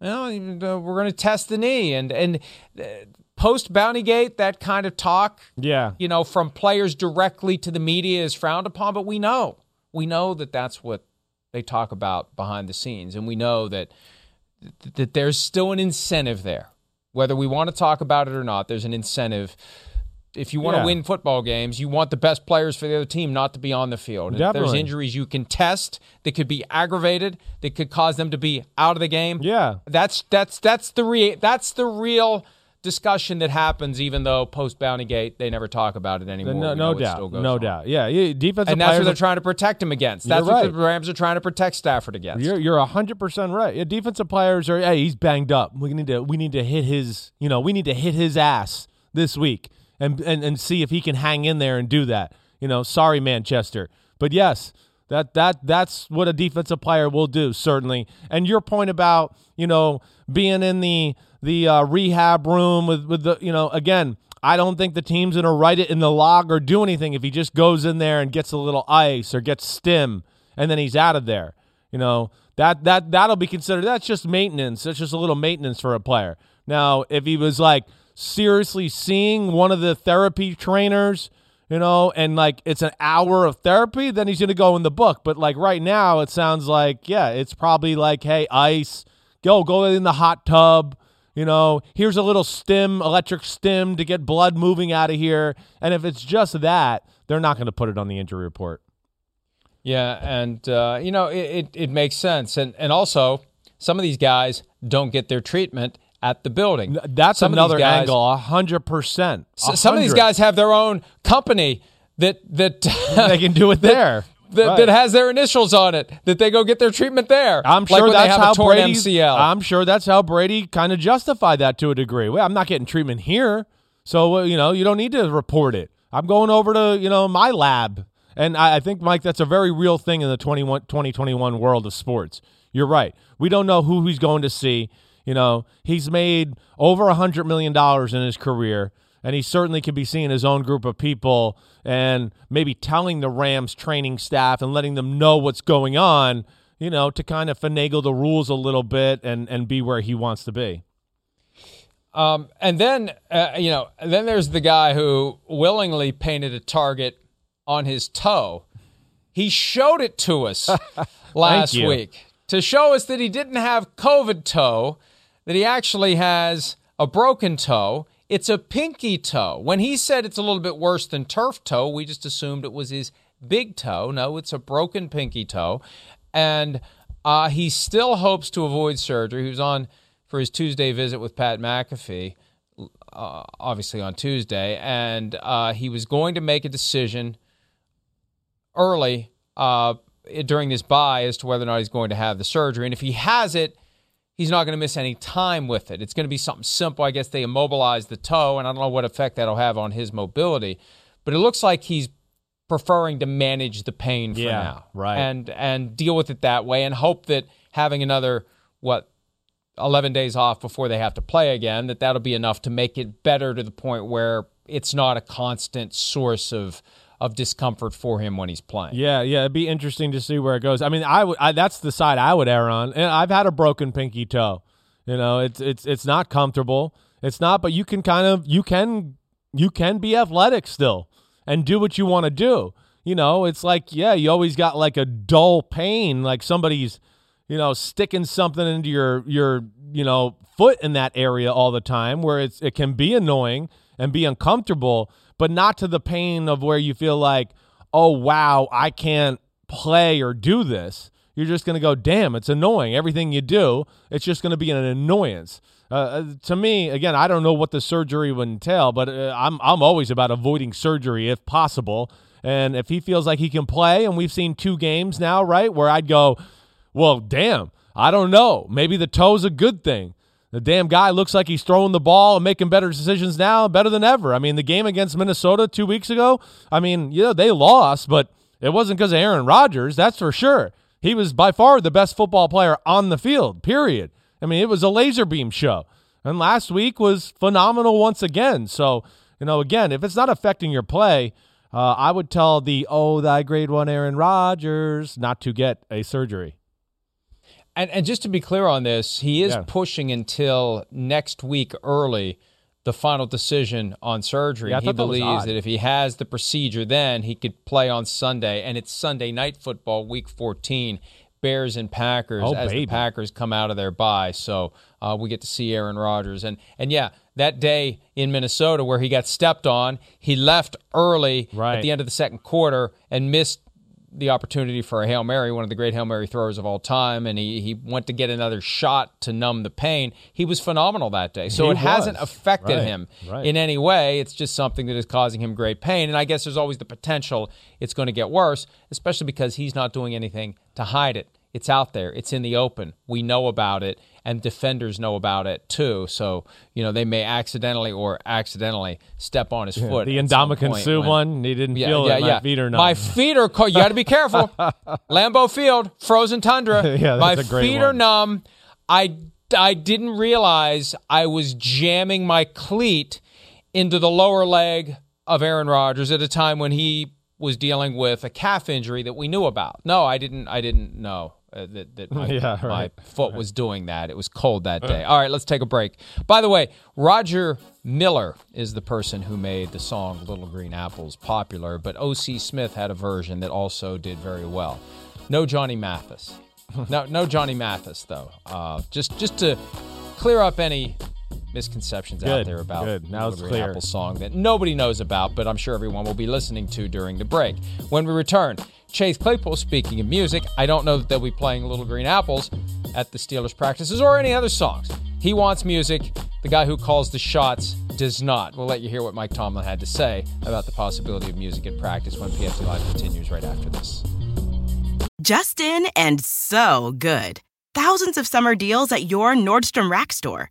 well, we're going to test the knee and and uh, post Bountygate that kind of talk, yeah, you know, from players directly to the media is frowned upon, but we know. We know that that's what they talk about behind the scenes and we know that that there's still an incentive there. Whether we want to talk about it or not, there's an incentive if you want yeah. to win football games, you want the best players for the other team not to be on the field. If there's injuries you can test that could be aggravated, that could cause them to be out of the game. Yeah. That's that's that's the re- that's the real discussion that happens even though post bounty gate they never talk about it anymore. No, no doubt. No on. doubt. Yeah, defensive And that's what they're trying to protect him against. That's what the Rams are trying to protect Stafford against. You're you're 100% right. Yeah, defensive players are hey, he's banged up. We need to we need to hit his, you know, we need to hit his ass this week and, and, and see if he can hang in there and do that. You know, sorry, Manchester. But yes, that that that's what a defensive player will do, certainly. And your point about, you know, being in the the uh, rehab room with, with the, you know, again, I don't think the team's to write it in the log or do anything if he just goes in there and gets a little ice or gets stim and then he's out of there. You know, that that that'll be considered that's just maintenance. That's just a little maintenance for a player. Now, if he was like seriously seeing one of the therapy trainers, you know, and like it's an hour of therapy, then he's going to go in the book. But like right now, it sounds like, yeah, it's probably like, hey, ice, go, go in the hot tub. You know, here's a little stim, electric stim to get blood moving out of here. And if it's just that, they're not going to put it on the injury report. Yeah, and uh, you know it, it, it makes sense, and and also some of these guys don't get their treatment at the building. That's some another guys, angle, hundred percent. Some of these guys have their own company that that [laughs] they can do it there. That, right. that, has their initials on it. That they go get their treatment there. I'm sure like that's how Brady. MCL. I'm sure that's how Brady kind of justified that to a degree. Well, I'm not getting treatment here, so you know you don't need to report it. I'm going over to you know my lab, and I, I think Mike, that's a very real thing in the 2021 world of sports. You're right. We don't know who he's going to see. You know, he's made over a hundred million dollars in his career, and he certainly can be seeing his own group of people and maybe telling the Rams training staff and letting them know what's going on. You know, to kind of finagle the rules a little bit and and be where he wants to be. Um, and then, uh, you know, then there's the guy who willingly painted a target on his toe. He showed it to us [laughs] last week to show us that he didn't have COVID toe that he actually has a broken toe. It's a pinky toe. When he said it's a little bit worse than turf toe, we just assumed it was his big toe. No, it's a broken pinky toe. And uh, he still hopes to avoid surgery. He was on for his Tuesday visit with Pat McAfee, uh, obviously on Tuesday, and uh, he was going to make a decision early uh, during this bye as to whether or not he's going to have the surgery. And if he has it, he's not going to miss any time with it. It's going to be something simple. I guess they immobilize the toe, and I don't know what effect that'll have on his mobility. But it looks like he's preferring to manage the pain for yeah, now, right? And and deal with it that way, and hope that having another what 11 days off before they have to play again, that that'll be enough to make it better to the point where it's not a constant source of of discomfort for him when he's playing. Yeah, yeah, it'd be interesting to see where it goes. I mean, I would that's the side I would err on. And I've had a broken pinky toe. You know, it's it's it's not comfortable. It's not, but you can kind of you can you can be athletic still and do what you want to do. You know, it's like yeah, you always got like a dull pain, like somebody's you know sticking something into your your you know foot in that area all the time, where it's it can be annoying and be uncomfortable but not to the pain of where you feel like, oh, wow, I can't play or do this. You're just going to go, damn, it's annoying. Everything you do, it's just going to be an annoyance. Uh, uh, to me, again, I don't know what the surgery would entail, but uh, I'm I'm always about avoiding surgery if possible. And if he feels like he can play, and we've seen two games now, right, where I'd go, well, damn, I don't know. Maybe the toe's a good thing. The damn guy looks like he's throwing the ball and making better decisions now, better than ever. I mean, the game against Minnesota two weeks ago, I mean, yeah, they lost, but It wasn't because of Aaron Rodgers, that's for sure. He was by far the best football player on the field, period. I mean, it was a laser beam show. And last week was phenomenal once again. So, you know, again, if it's not affecting your play, uh, I would tell the, oh, thy grade one Aaron Rodgers not to get a surgery. And, and just to be clear on this, he is yeah. pushing until next week early the final decision on surgery. Yeah, he believes that, that if he has the procedure, then he could play on Sunday. And it's Sunday night football, week 14. Bears and Packers oh, as baby. the Packers come out of their bye. So uh, we get to see Aaron Rodgers. And, and yeah, that day in Minnesota where he got stepped on, he left early right. at the end of the second quarter and missed the opportunity for a Hail Mary, one of the great Hail Mary throwers of all time, and he, he went to get another shot to numb the pain. He was phenomenal that day. So he it was. hasn't affected right. him right. in any way. It's just something that is causing him great pain. And I guess there's always the potential it's going to get worse, especially because he's not doing anything to hide it. It's out there. It's in the open. We know about it, and defenders know about it too. So you know they may accidentally or accidentally step on his yeah, foot. The Ndamukong Suh one, he didn't yeah, feel yeah, it. Yeah. My feet are numb. My feet are cold. You got to be careful. [laughs] Lambeau Field, frozen tundra. [laughs] yeah, My feet one. are numb. I I didn't realize I was jamming my cleat into the lower leg of Aaron Rodgers at a time when he was dealing with a calf injury that we knew about. No, I didn't. I didn't know uh, that, that [laughs] my, yeah, right. my foot was doing that. It was cold that day. All right, let's take a break. By the way, Roger Miller is the person who made the song Little Green Apples popular, but O.C. Smith had a version that also did very well. No Johnny Mathis. [laughs] no, no Johnny Mathis though. Uh, just just to clear up any misconceptions good, out there about good. Now the clear. Apple song that nobody knows about, but I'm sure everyone will be listening to during the break. When we return, Chase Claypool, speaking of music, I don't know that they'll be playing Little Green Apples at the Steelers practices or any other songs. He wants music. The guy who calls the shots does not. We'll let you hear what Mike Tomlin had to say about the possibility of music in practice when PFT Live continues right after this. Justin and so good. Thousands of summer deals at your Nordstrom Rack store.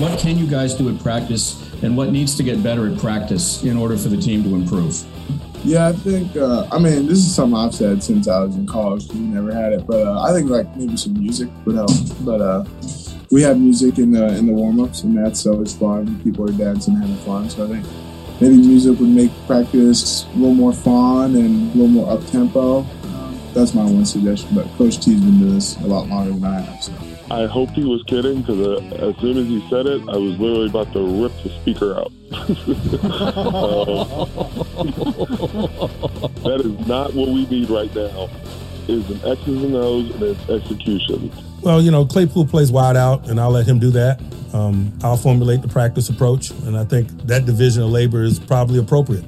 What can you guys do at practice, and what needs to get better at practice in order for the team to improve? Yeah, I think. Uh, I mean, this is something I've said since I was in college. We never had it, but uh, I think like maybe some music would help. But uh, we have music in the in the warm ups, and that's always fun. People are dancing, having fun. So I think maybe music would make practice a little more fun and a little more up tempo. that's my one suggestion. But Coach T's been doing this a lot longer than I have. So. I hope he was kidding because uh, as soon as he said it, I was literally about to rip the speaker out. uh, [laughs] [laughs] that is not what we need right now. Is an X's and O's and it's execution. Well, you know, Claypool plays wide out, and I'll let him do that. Um, I'll formulate the practice approach, and I think that division of labor is probably appropriate.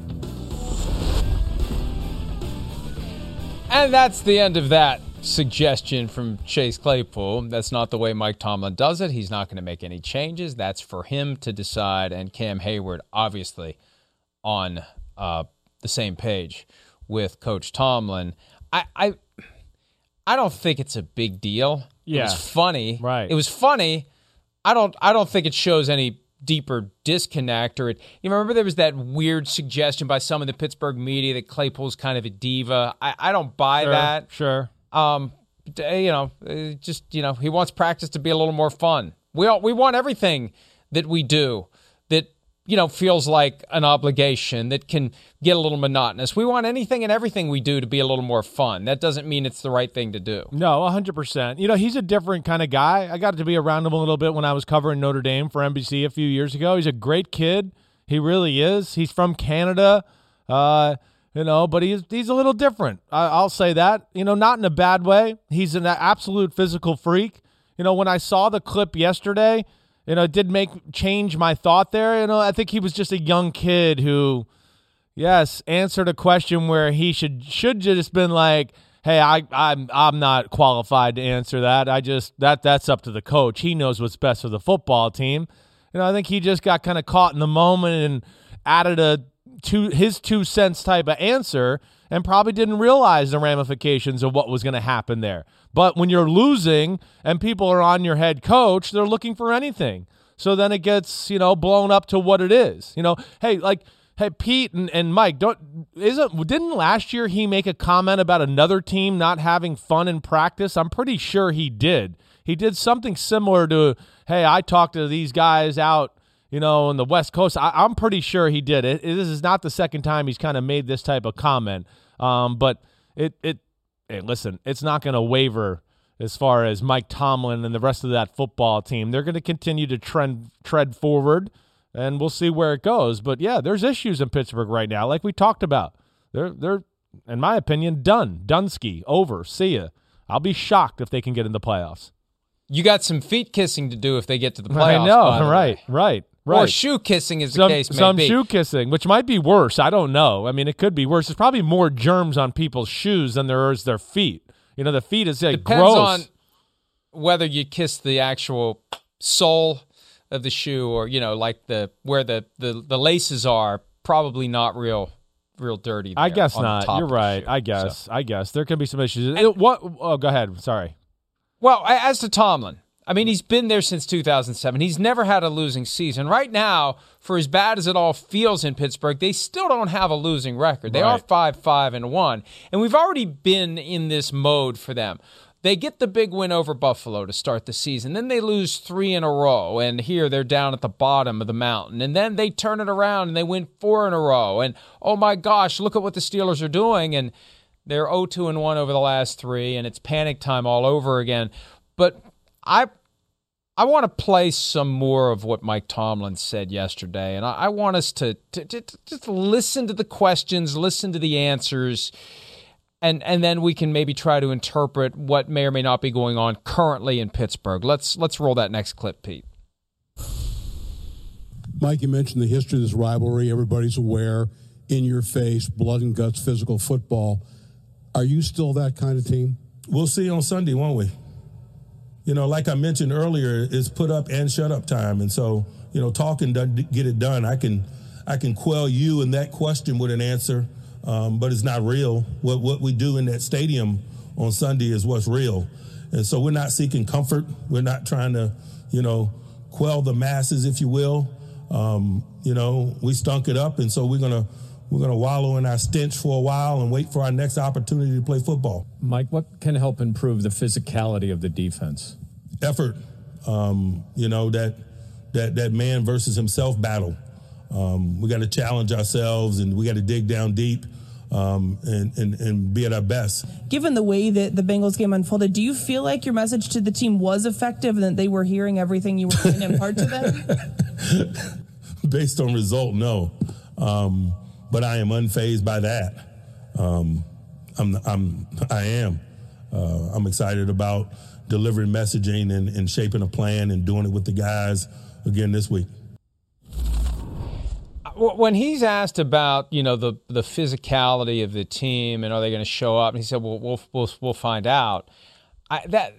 And that's the end of that suggestion from Chase Claypool. That's not the way Mike Tomlin does it. He's not going to make any changes. That's for him to decide. And Cam Hayward, obviously, on uh, the same page with Coach Tomlin. I, I I don't think it's a big deal. Yeah. It was funny. Right. It was funny. I don't I don't think it shows any deeper disconnect or it you remember there was that weird suggestion by some of the Pittsburgh media that Claypool's kind of a diva. I, I don't buy Sure, that. Sure. Um you know, uh, just you know, he wants practice to be a little more fun. We all, we want everything that we do that you know feels like an obligation that can get a little monotonous. We want anything and everything we do to be a little more fun. That doesn't mean it's the right thing to do. No, 100%. You know, he's a different kind of guy. I got to be around him a little bit when I was covering Notre Dame for NBC a few years ago. He's a great kid. He really is. He's from Canada. Uh, you know, but he's he's a little different. I, I'll say that. You know, not in a bad way. He's an absolute physical freak. You know, when I saw the clip yesterday, you know, it did make change my thought there. You know, I think he was just a young kid who Yes, answered a question where he should should just been like, "Hey, I I'm I'm not qualified to answer that. I just that that's up to the coach. He knows what's best for the football team." You know, I think he just got kind of caught in the moment and added a two his two cents type of answer and probably didn't realize the ramifications of what was going to happen there. But when you're losing and people are on your head coach, they're looking for anything. So then it gets, you know, blown up to what it is. You know, hey, like Hey Pete and, and Mike, don't isn't didn't last year he make a comment about another team not having fun in practice? I'm pretty sure he did. He did something similar to, hey, I talked to these guys out, you know, in the West Coast. I, am pretty sure he did it. This is not the second time he's kind of made this type of comment. Um, but it it hey, listen, it's not going to waver as far as Mike Tomlin and the rest of that football team. They're going to continue to trend tread forward and we'll see where it goes. But yeah, there's issues in Pittsburgh right now, like we talked about. They're they're, in my opinion, done. Dunsky over. See ya. I'll be shocked if they can get in the playoffs. You got some feet kissing to do if they get to the [laughs] playoffs. I know, right, way. right, right. Or shoe kissing, as the case some be. shoe kissing, which might be worse. I don't know. I mean, it could be worse. There's probably more germs on people's shoes than there is their feet. You know, the feet is like Depends gross. on whether you kiss the actual sole of the shoe or you know like the where the the, the laces are probably not real real dirty I guess not. You're right. shoe. I guess. I guess there can be some issues. It- what? Oh, go ahead. Sorry. Well, as to Tomlin, I mean, he's been there since 2007. He's never had a losing season. Right now, for as bad as it all feels in Pittsburgh, they still don't have a losing record. They are 5 5 and 1. And we've already been in this mode for them. They get the big win over Buffalo to start the season. Then they lose three in a row. And here they're down at the bottom of the mountain. And then they turn it around and they win four in a row. And oh my gosh, look at what the Steelers are doing. And they're 0 2 and 1 over the last three. And it's panic time all over again. But I I want to play some more of what Mike Tomlin said yesterday, and I, I want us to, to, to, to just listen to the questions, listen to the answers, and and then we can maybe try to interpret what may or may not be going on currently in Pittsburgh. Let's let's roll that next clip, Pete. Mike, you mentioned the history of this rivalry. Everybody's aware, in your face, blood and guts, physical football. Are you still that kind of team? We'll see on Sunday, won't we? You know, like I mentioned earlier, it's put up and shut up time, and so you know, talking doesn't get it done. I can, I can quell you in that question with an answer, um, but it's not real. What what we do in that stadium on Sunday is what's real, and so we're not seeking comfort. We're not trying to, you know, quell the masses, if you will. Um, you know, we stunk it up, and so we're gonna we're gonna wallow in our stench for a while and wait for our next opportunity to play football. Mike, what can help improve the physicality of the defense? effort. Um, you know that that that man versus himself battle. Um, we got to challenge ourselves, and we got to dig down deep um, and, and and be at our best. Given the way that the Bengals game unfolded, do you feel like your message to the team was effective and that they were hearing everything you were trying to impart to them? [laughs] Based on result, no. Um, but I am unfazed by that. Um, I'm I'm I am. Uh, I'm excited about delivering messaging and, and shaping a plan and doing it with the guys again this week. When he's asked about you know the the physicality of the team and are they going to show up, and he said, "Well, we'll we'll, we'll find out." I, that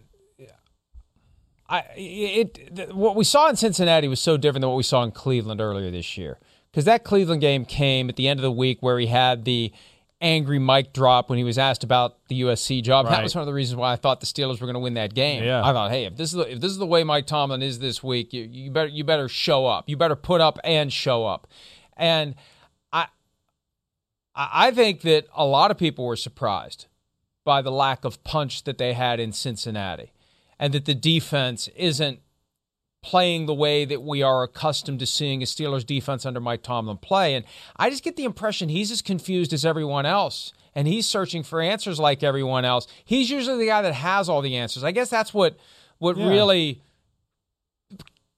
I it what we saw in Cincinnati was so different than what we saw in Cleveland earlier this year because that Cleveland game came at the end of the week where he had the angry mic drop when he was asked about the USC job. That was one of the reasons why I thought the Steelers were going to win that game. Yeah. I thought, hey, if this is the, if this is the way Mike Tomlin is this week, you, you better you better show up. You better put up and show up. And I I think that a lot of people were surprised by the lack of punch that they had in Cincinnati, and that the defense isn't playing the way that we are accustomed to seeing a Steelers defense under Mike Tomlin play. And I just get the impression he's as confused as everyone else. And he's searching for answers like everyone else. He's usually the guy that has all the answers. I guess that's what what Yeah. really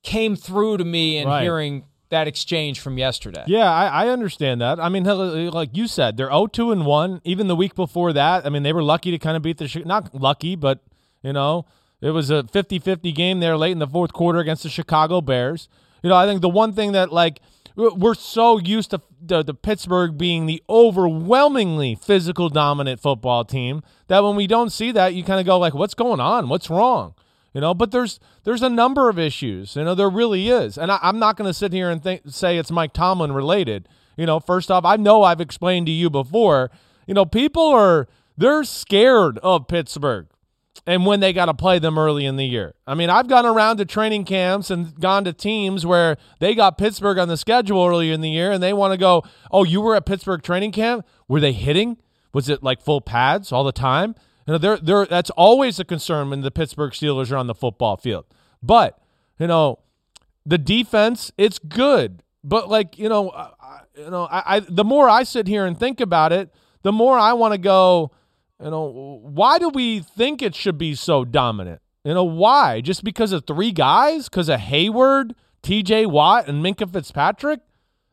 came through to me in Right. hearing that exchange from yesterday. Yeah, I, I understand that. I mean, like you said, they're 0-2 and 1. Even the week before that, I mean, they were lucky to kind of beat the not lucky, but you know, it was a 50-50 game there late in the fourth quarter against the Chicago Bears. You know, I think the one thing that like we're- so used to the, the Pittsburgh being the overwhelmingly physical dominant football team that when we don't see that, you kind of go like, what's going on? What's wrong? You know, but there's there's a number of issues. You know, there really is, and I, I'm not going to sit here and think, say it's Mike Tomlin related. You know, first off, I know I've explained to you before. You know, people are they're scared of Pittsburgh, and when they got to play them early in the year. I mean, I've gone around to training camps and gone to teams where they got Pittsburgh on the schedule earlier in the year, and they want to go, "Oh, you were at Pittsburgh training camp? Were they hitting? Was it like full pads all the time?" You know, they're, they're, that's always a concern when the Pittsburgh Steelers are on the football field. But, you know, the defense, it's good. But, like, you know, I, you know, I, I the more I sit here and think about it, the more I want to go, you know, why do we think it should be so dominant? You know, why? Just because of three guys? Because of Hayward, TJ Watt, and Minkah Fitzpatrick?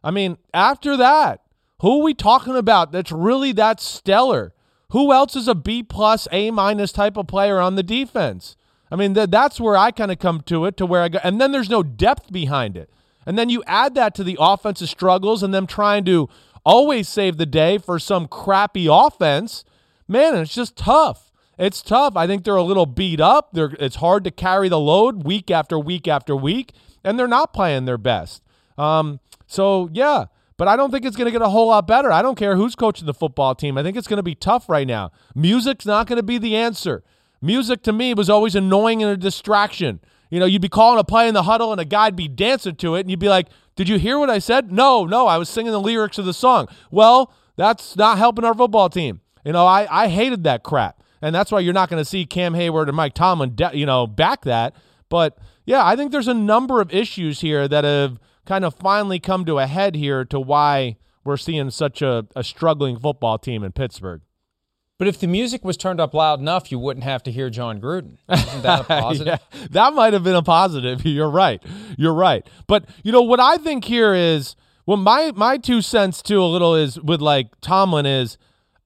I mean, after that, who are we talking about that's really that stellar? Who else is a B plus, A minus type of player on the defense? I mean, th- that's where I kind of come to it, to where I go, and then there's no depth behind it. And then you add that to the offensive struggles and them trying to always save the day for some crappy offense. Man, it's just tough. It's tough. I think they're a little beat up. They're, it's hard to carry the load week after week after week, and they're not playing their best. Um, so yeah, but I don't think it's going to get a whole lot better. I don't care who's coaching the football team. I think it's going to be tough right now. Music's not going to be the answer. Music to me was always annoying and a distraction. You know, you'd be calling a play in the huddle and a guy'd be dancing to it, and you'd be like, Did you hear what I said? No, no, I was singing the lyrics of the song. Well, that's not helping our football team. You know, I, I hated that crap. And that's why you're not going to see Cam Hayward and Mike Tomlin, de- you know, back that. But yeah, I think there's a number of issues here that have kind of finally come to a head here to why we're seeing such a, a struggling football team in Pittsburgh. But if the music was turned up loud enough, you wouldn't have to hear Jon Gruden. Isn't that a [laughs] positive? Yeah, that might have been a positive. [laughs] You're right. You're right. But you know what I think here is well, my my two cents too a little is with like Tomlin is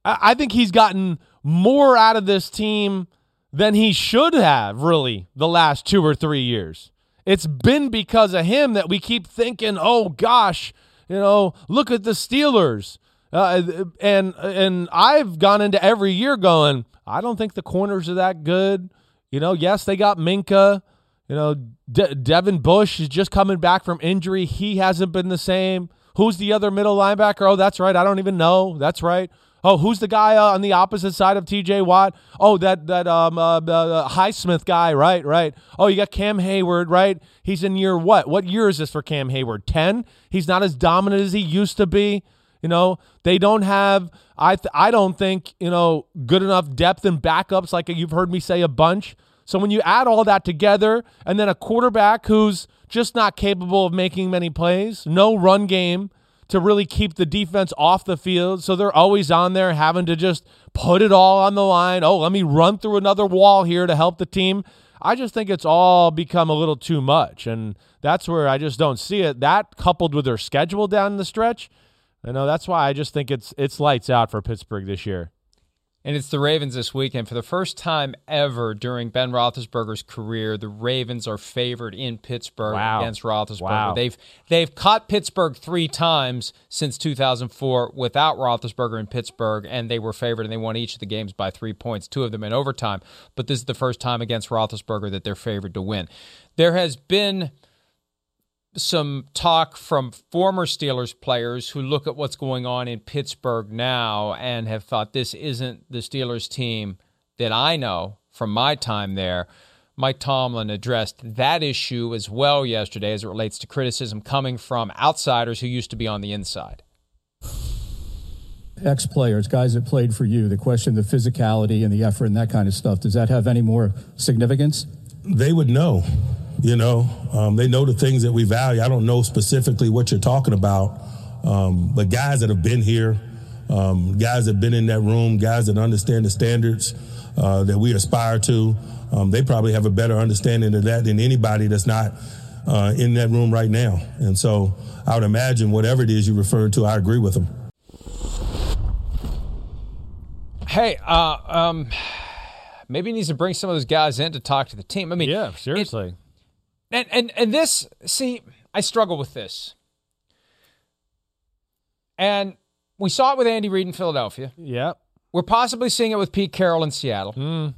I, think he's gotten more out of this team than he should have really the last two or three years. It's been because of him that we keep thinking, oh gosh, you know, look at the Steelers. Uh, and and I've gone into every year going, I don't think the corners are that good. You know, yes, they got Minkah. You know, De- Devin Bush is just coming back from injury. He hasn't been the same. Who's the other middle linebacker? Oh, that's right. I don't even know. That's right. Oh, who's the guy uh, on the opposite side of T.J. Watt? Oh, that that um uh, uh, Highsmith guy. Right, right. Oh, you got Cam Hayward. Right. He's in year what? What year is this for Cam Hayward? Ten. He's not as dominant as he used to be. You know, they don't have. I th- I don't think you know good enough depth and backups like you've heard me say a bunch. So when you add all that together, and then a quarterback who's just not capable of making many plays, no run game to really keep the defense off the field, so they're always on there having to just put it all on the line. Oh, let me run through another wall here to help the team. I just think it's all become a little too much, and that's where I just don't see it. That coupled with their schedule down the stretch, you know, that's why I just think it's it's lights out for Pittsburgh this year. And it's the Ravens this weekend. For the first time ever during Ben Roethlisberger's career, the Ravens are favored in Pittsburgh Wow. against Roethlisberger. Wow. They've they've caught Pittsburgh three times since 2004 without Roethlisberger in Pittsburgh, and they were favored and they won each of the games by three points, two of them in overtime. But this is the first time against Roethlisberger that they're favored to win. There has been some talk from former Steelers players who look at what's going on in Pittsburgh now and have thought this isn't the Steelers team that I know from my time there. Mike Tomlin addressed that issue as well yesterday as it relates to criticism coming from outsiders who used to be on the inside. Ex players, guys that played for you, the question, the physicality and the effort and that kind of stuff, does that have any more significance? They would know. You know, um, they know the things that we value. I don't know specifically what you're talking about, um, but guys that have been here, um, guys that have been in that room, guys that understand the standards uh, that we aspire to, um, they probably have a better understanding of that than anybody that's not uh, in that room right now. And so I would imagine whatever it is you refer to, I agree with them. Hey, uh, um, [sighs] maybe he needs to bring some of those guys in to talk to the team. I mean, yeah, seriously. It, and and and this, see, I struggle with this. And we saw it with Andy Reid in Philadelphia. Yep. We're possibly seeing it with Pete Carroll in Seattle. Mm.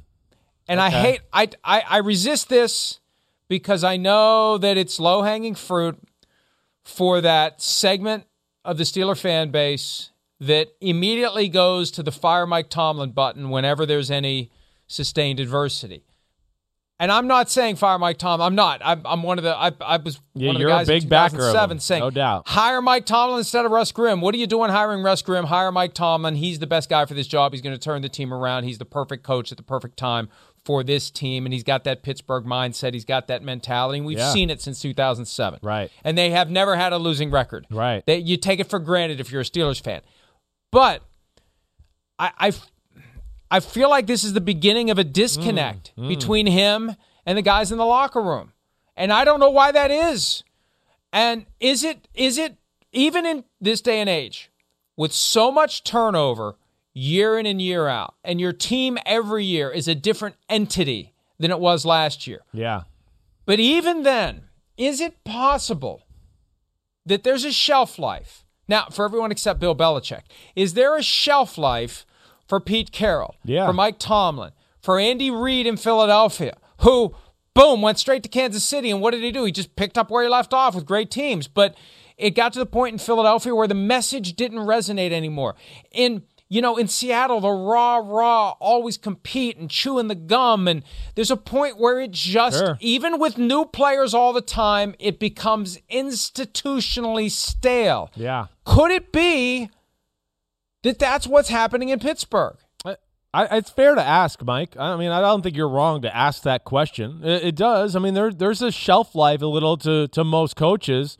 And I hate I, I I resist this because I know that it's low hanging fruit for that segment of the Steeler fan base that immediately goes to the fire Mike Tomlin button whenever there's any sustained adversity. And I'm not saying fire Mike Tomlin. I'm not. I'm, I'm one of the. I, I was Yeah, one of the you're a guys big in backer of 2007 him, saying, no doubt. hire Mike Tomlin instead of Russ Grimm. What are you doing hiring Russ Grimm? Hire Mike Tomlin. He's the best guy for this job. He's going to turn the team around. He's the perfect coach at the perfect time for this team, and he's got that Pittsburgh mindset. He's got that mentality. And we've Yeah. seen it since 2007. Right. And they have never had a losing record. Right. They, you take it for granted if you're a Steelers fan. But I, I, I feel like this is the beginning of a disconnect Mm, mm. between him and the guys in the locker room. And I don't know why that is. And is it is it even in this day and age with so much turnover year in and year out and your team every year is a different entity than it was last year. Yeah. But even then, is it possible that there's a shelf life? Now, for everyone except Bill Belichick, is there a shelf life for Pete Carroll, Yeah. for Mike Tomlin, for Andy Reid in Philadelphia, who, boom, went straight to Kansas City. And what did he do? He just picked up where he left off with great teams. But it got to the point in Philadelphia where the message didn't resonate anymore. In you know, in Seattle, the raw, raw always compete and chewing the gum. And there's a point where it just, Sure. even with new players all the time, it becomes institutionally stale. Yeah. Could it be that that's what's happening in Pittsburgh? I, it's fair to ask, Mike. I mean, I don't think you're wrong to ask that question. It, it does. I mean, there there's a shelf life a little to to most coaches,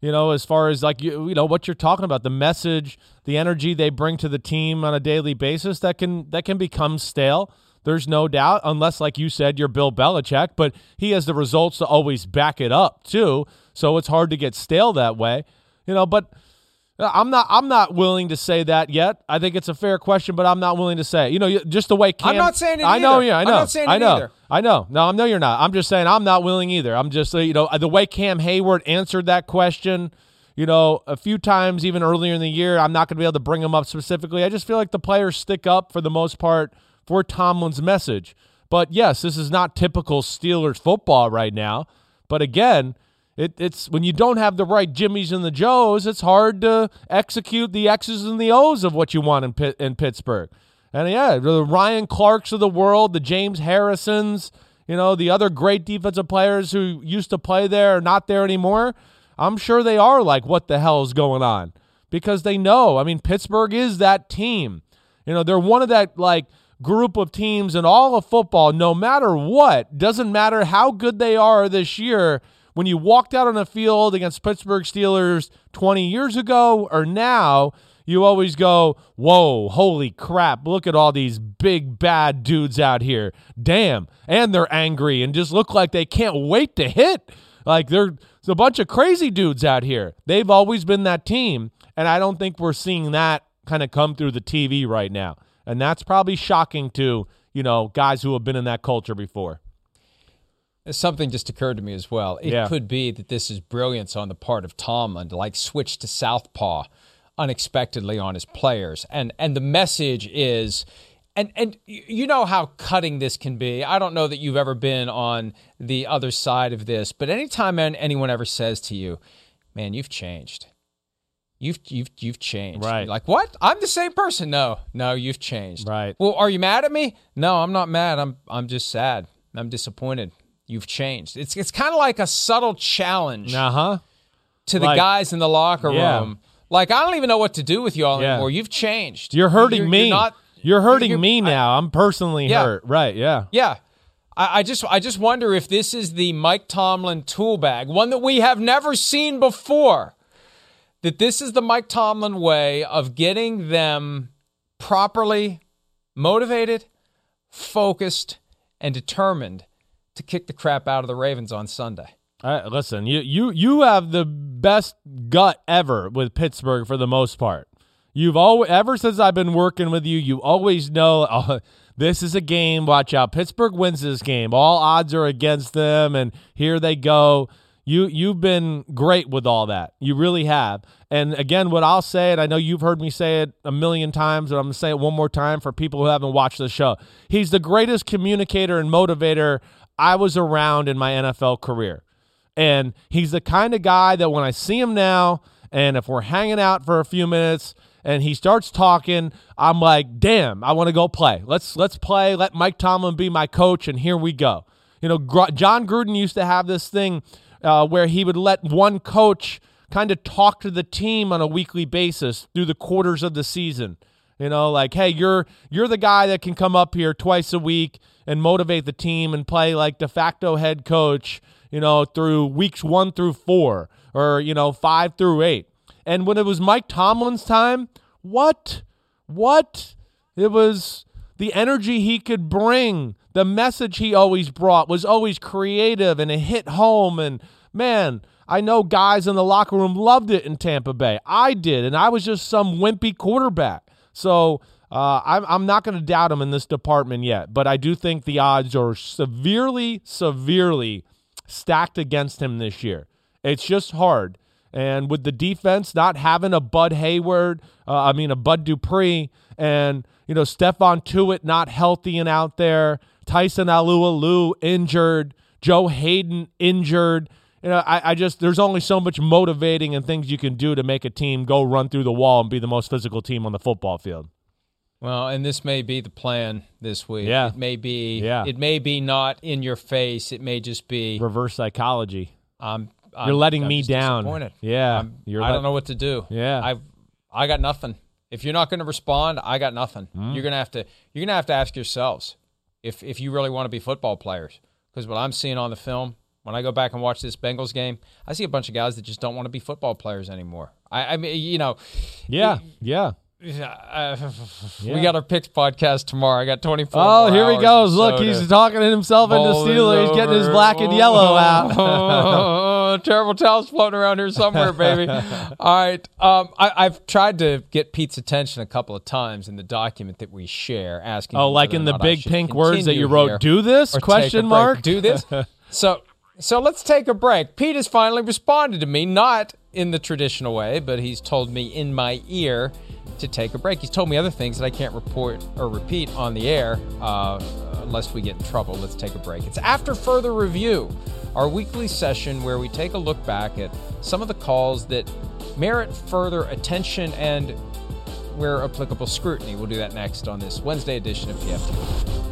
you know, as far as like you you know what you're talking about, the message, the energy they bring to the team on a daily basis that can that can become stale. There's no doubt, unless like you said, you're Bill Belichick, but he has the results to always back it up too. So it's hard to get stale that way, you know. But I'm not. I'm not willing to say that yet. I think it's a fair question, but I'm not willing to say. it. You know, just the way Cam. I'm not saying it I know. either. Yeah, I know. I'm not saying I know. either. I know. No, I know you're not. I'm just saying I'm not willing either. I'm just you know the way Cam Hayward answered that question. You know, a few times even earlier in the year, I'm not going to be able to bring him up specifically. I just feel like the players stick up for the most part for Tomlin's message. But yes, this is not typical Steelers football right now. But again, it, it's when you don't have the right Jimmies and the Joes, it's hard to execute the X's and the O's of what you want in in Pittsburgh. And yeah, the Ryan Clarks of the world, the James Harrisons, you know, the other great defensive players who used to play there are not there anymore. I'm sure they are like, what the hell is going on? Because they know. I mean, Pittsburgh is that team. You know, they're one of that like group of teams in all of football, no matter what, doesn't matter how good they are this year. When you walked out on the field against Pittsburgh Steelers 20 years ago or now, you always go, Whoa, holy crap, look at all these big bad dudes out here. Damn. And they're angry and just look like they can't wait to hit. Like they're a bunch of crazy dudes out here. They've always been that team. And I don't think we're seeing that kind of come through the TV right now. And that's probably shocking to, you know, guys who have been in that culture before. Something just occurred to me as well. It Yeah. could be that this is brilliance on the part of Tomlin to like switch to southpaw unexpectedly on his players, and and the message is and and you know how cutting this can be. I don't know that you've ever been on the other side of this, but anytime anyone ever says to you, "Man, you've changed," you've you've you've changed. Right. Like what? I'm the same person. No, no, you've changed. Right. Well, are you mad at me? No, I'm not mad. I'm I'm just sad. I'm disappointed. You've changed. It's it's kind of like a subtle challenge. Uh huh. To the Like- guys in the locker Yeah. room. Like I don't even know what to do with you all Yeah. anymore. You've changed. You're hurting You're- me. You're not. You're hurting you're- me now. I'm personally Yeah. hurt. Right. Yeah. Yeah. I, I just I just wonder if this is the Mike Tomlin tool bag, one that we have never seen before. That this is the Mike Tomlin way of getting them properly motivated, focused, and determined to kick the crap out of the Ravens on Sunday. Uh, listen, you you you have the best gut ever with Pittsburgh for the most part. You've always ever since I've been working with you, you always know [laughs] oh, this is a game. Watch out, Pittsburgh wins this game. All odds are against them, and here they go. You you've been great with all that. You really have. And again, what I'll say, and I know you've heard me say it a million times, but I'm gonna say it one more time for people who haven't watched the show. He's the greatest communicator and motivator I was around in my NFL career. And he's the kind of guy that when I see him now, and if we're hanging out for a few minutes and he starts talking, I'm like, damn, I want to go play. Let's let's play. Let Mike Tomlin be my coach, and here we go. You know, Gr- Jon Gruden used to have this thing uh, where he would let one coach kind of talk to the team on a weekly basis through the quarters of the season. You know, like, hey, you're you're the guy that can come up here twice a week and motivate the team and play like de facto head coach, you know, through weeks one through four or, you know, five through eight. And when it was Mike Tomlin's time, what? What? It was the energy he could bring, the message he always brought was always creative and it hit home. And man, I know guys in the locker room loved it in Tampa Bay. I did, and I was just some wimpy quarterback. So uh, I'm, I'm not going to doubt him in this department yet, but I do think the odds are severely, severely stacked against him this year. It's just hard. And with the defense not having a Bud Hayward, uh, I mean, a Bud Dupree, and, you know, Stephon Tuitt not healthy and out there, Tyson Alualu injured, Joe Haden injured. You know, I, I just, there's only so much motivating and things you can do to make a team go run through the wall and be the most physical team on the football field. Well, and this may be the plan this week. Yeah. It may be Yeah. it may be not in your face. It may just be Reverse psychology. I'm, I'm You're letting I'm me down. Yeah. I'm, You're I let- don't know what to do. Yeah. I I got nothing. If you're not going to respond, I got nothing. Mm. You're going to have to you're going to have to ask yourselves if if you really want to be football players because what I'm seeing on the film when I go back and watch this Bengals game, I see a bunch of guys that just don't want to be football players anymore. I, I mean, you know, Yeah. Yeah. Uh, Yeah. we got our picks podcast tomorrow. I got 24. Oh, here he goes. Look, soda. he's talking himself into Steelers. He's getting his black and yellow [laughs] out. Oh, [laughs] terrible towels floating around here somewhere, baby. [laughs] All right. Um, I, I've tried to get Pete's attention a couple of times in the document that we share, asking. Oh, like in the big pink words that you wrote, "Do this?" or take a question mark? Do this. So, so let's take a break. Pete has finally responded to me, not in the traditional way, but he's told me in my ear to take a break. He's told me other things that I can't report or repeat on the air uh, unless we get in trouble. Let's take a break. It's after further review, our weekly session where we take a look back at some of the calls that merit further attention and, where applicable, scrutiny. We'll do that next on this Wednesday edition of PFT.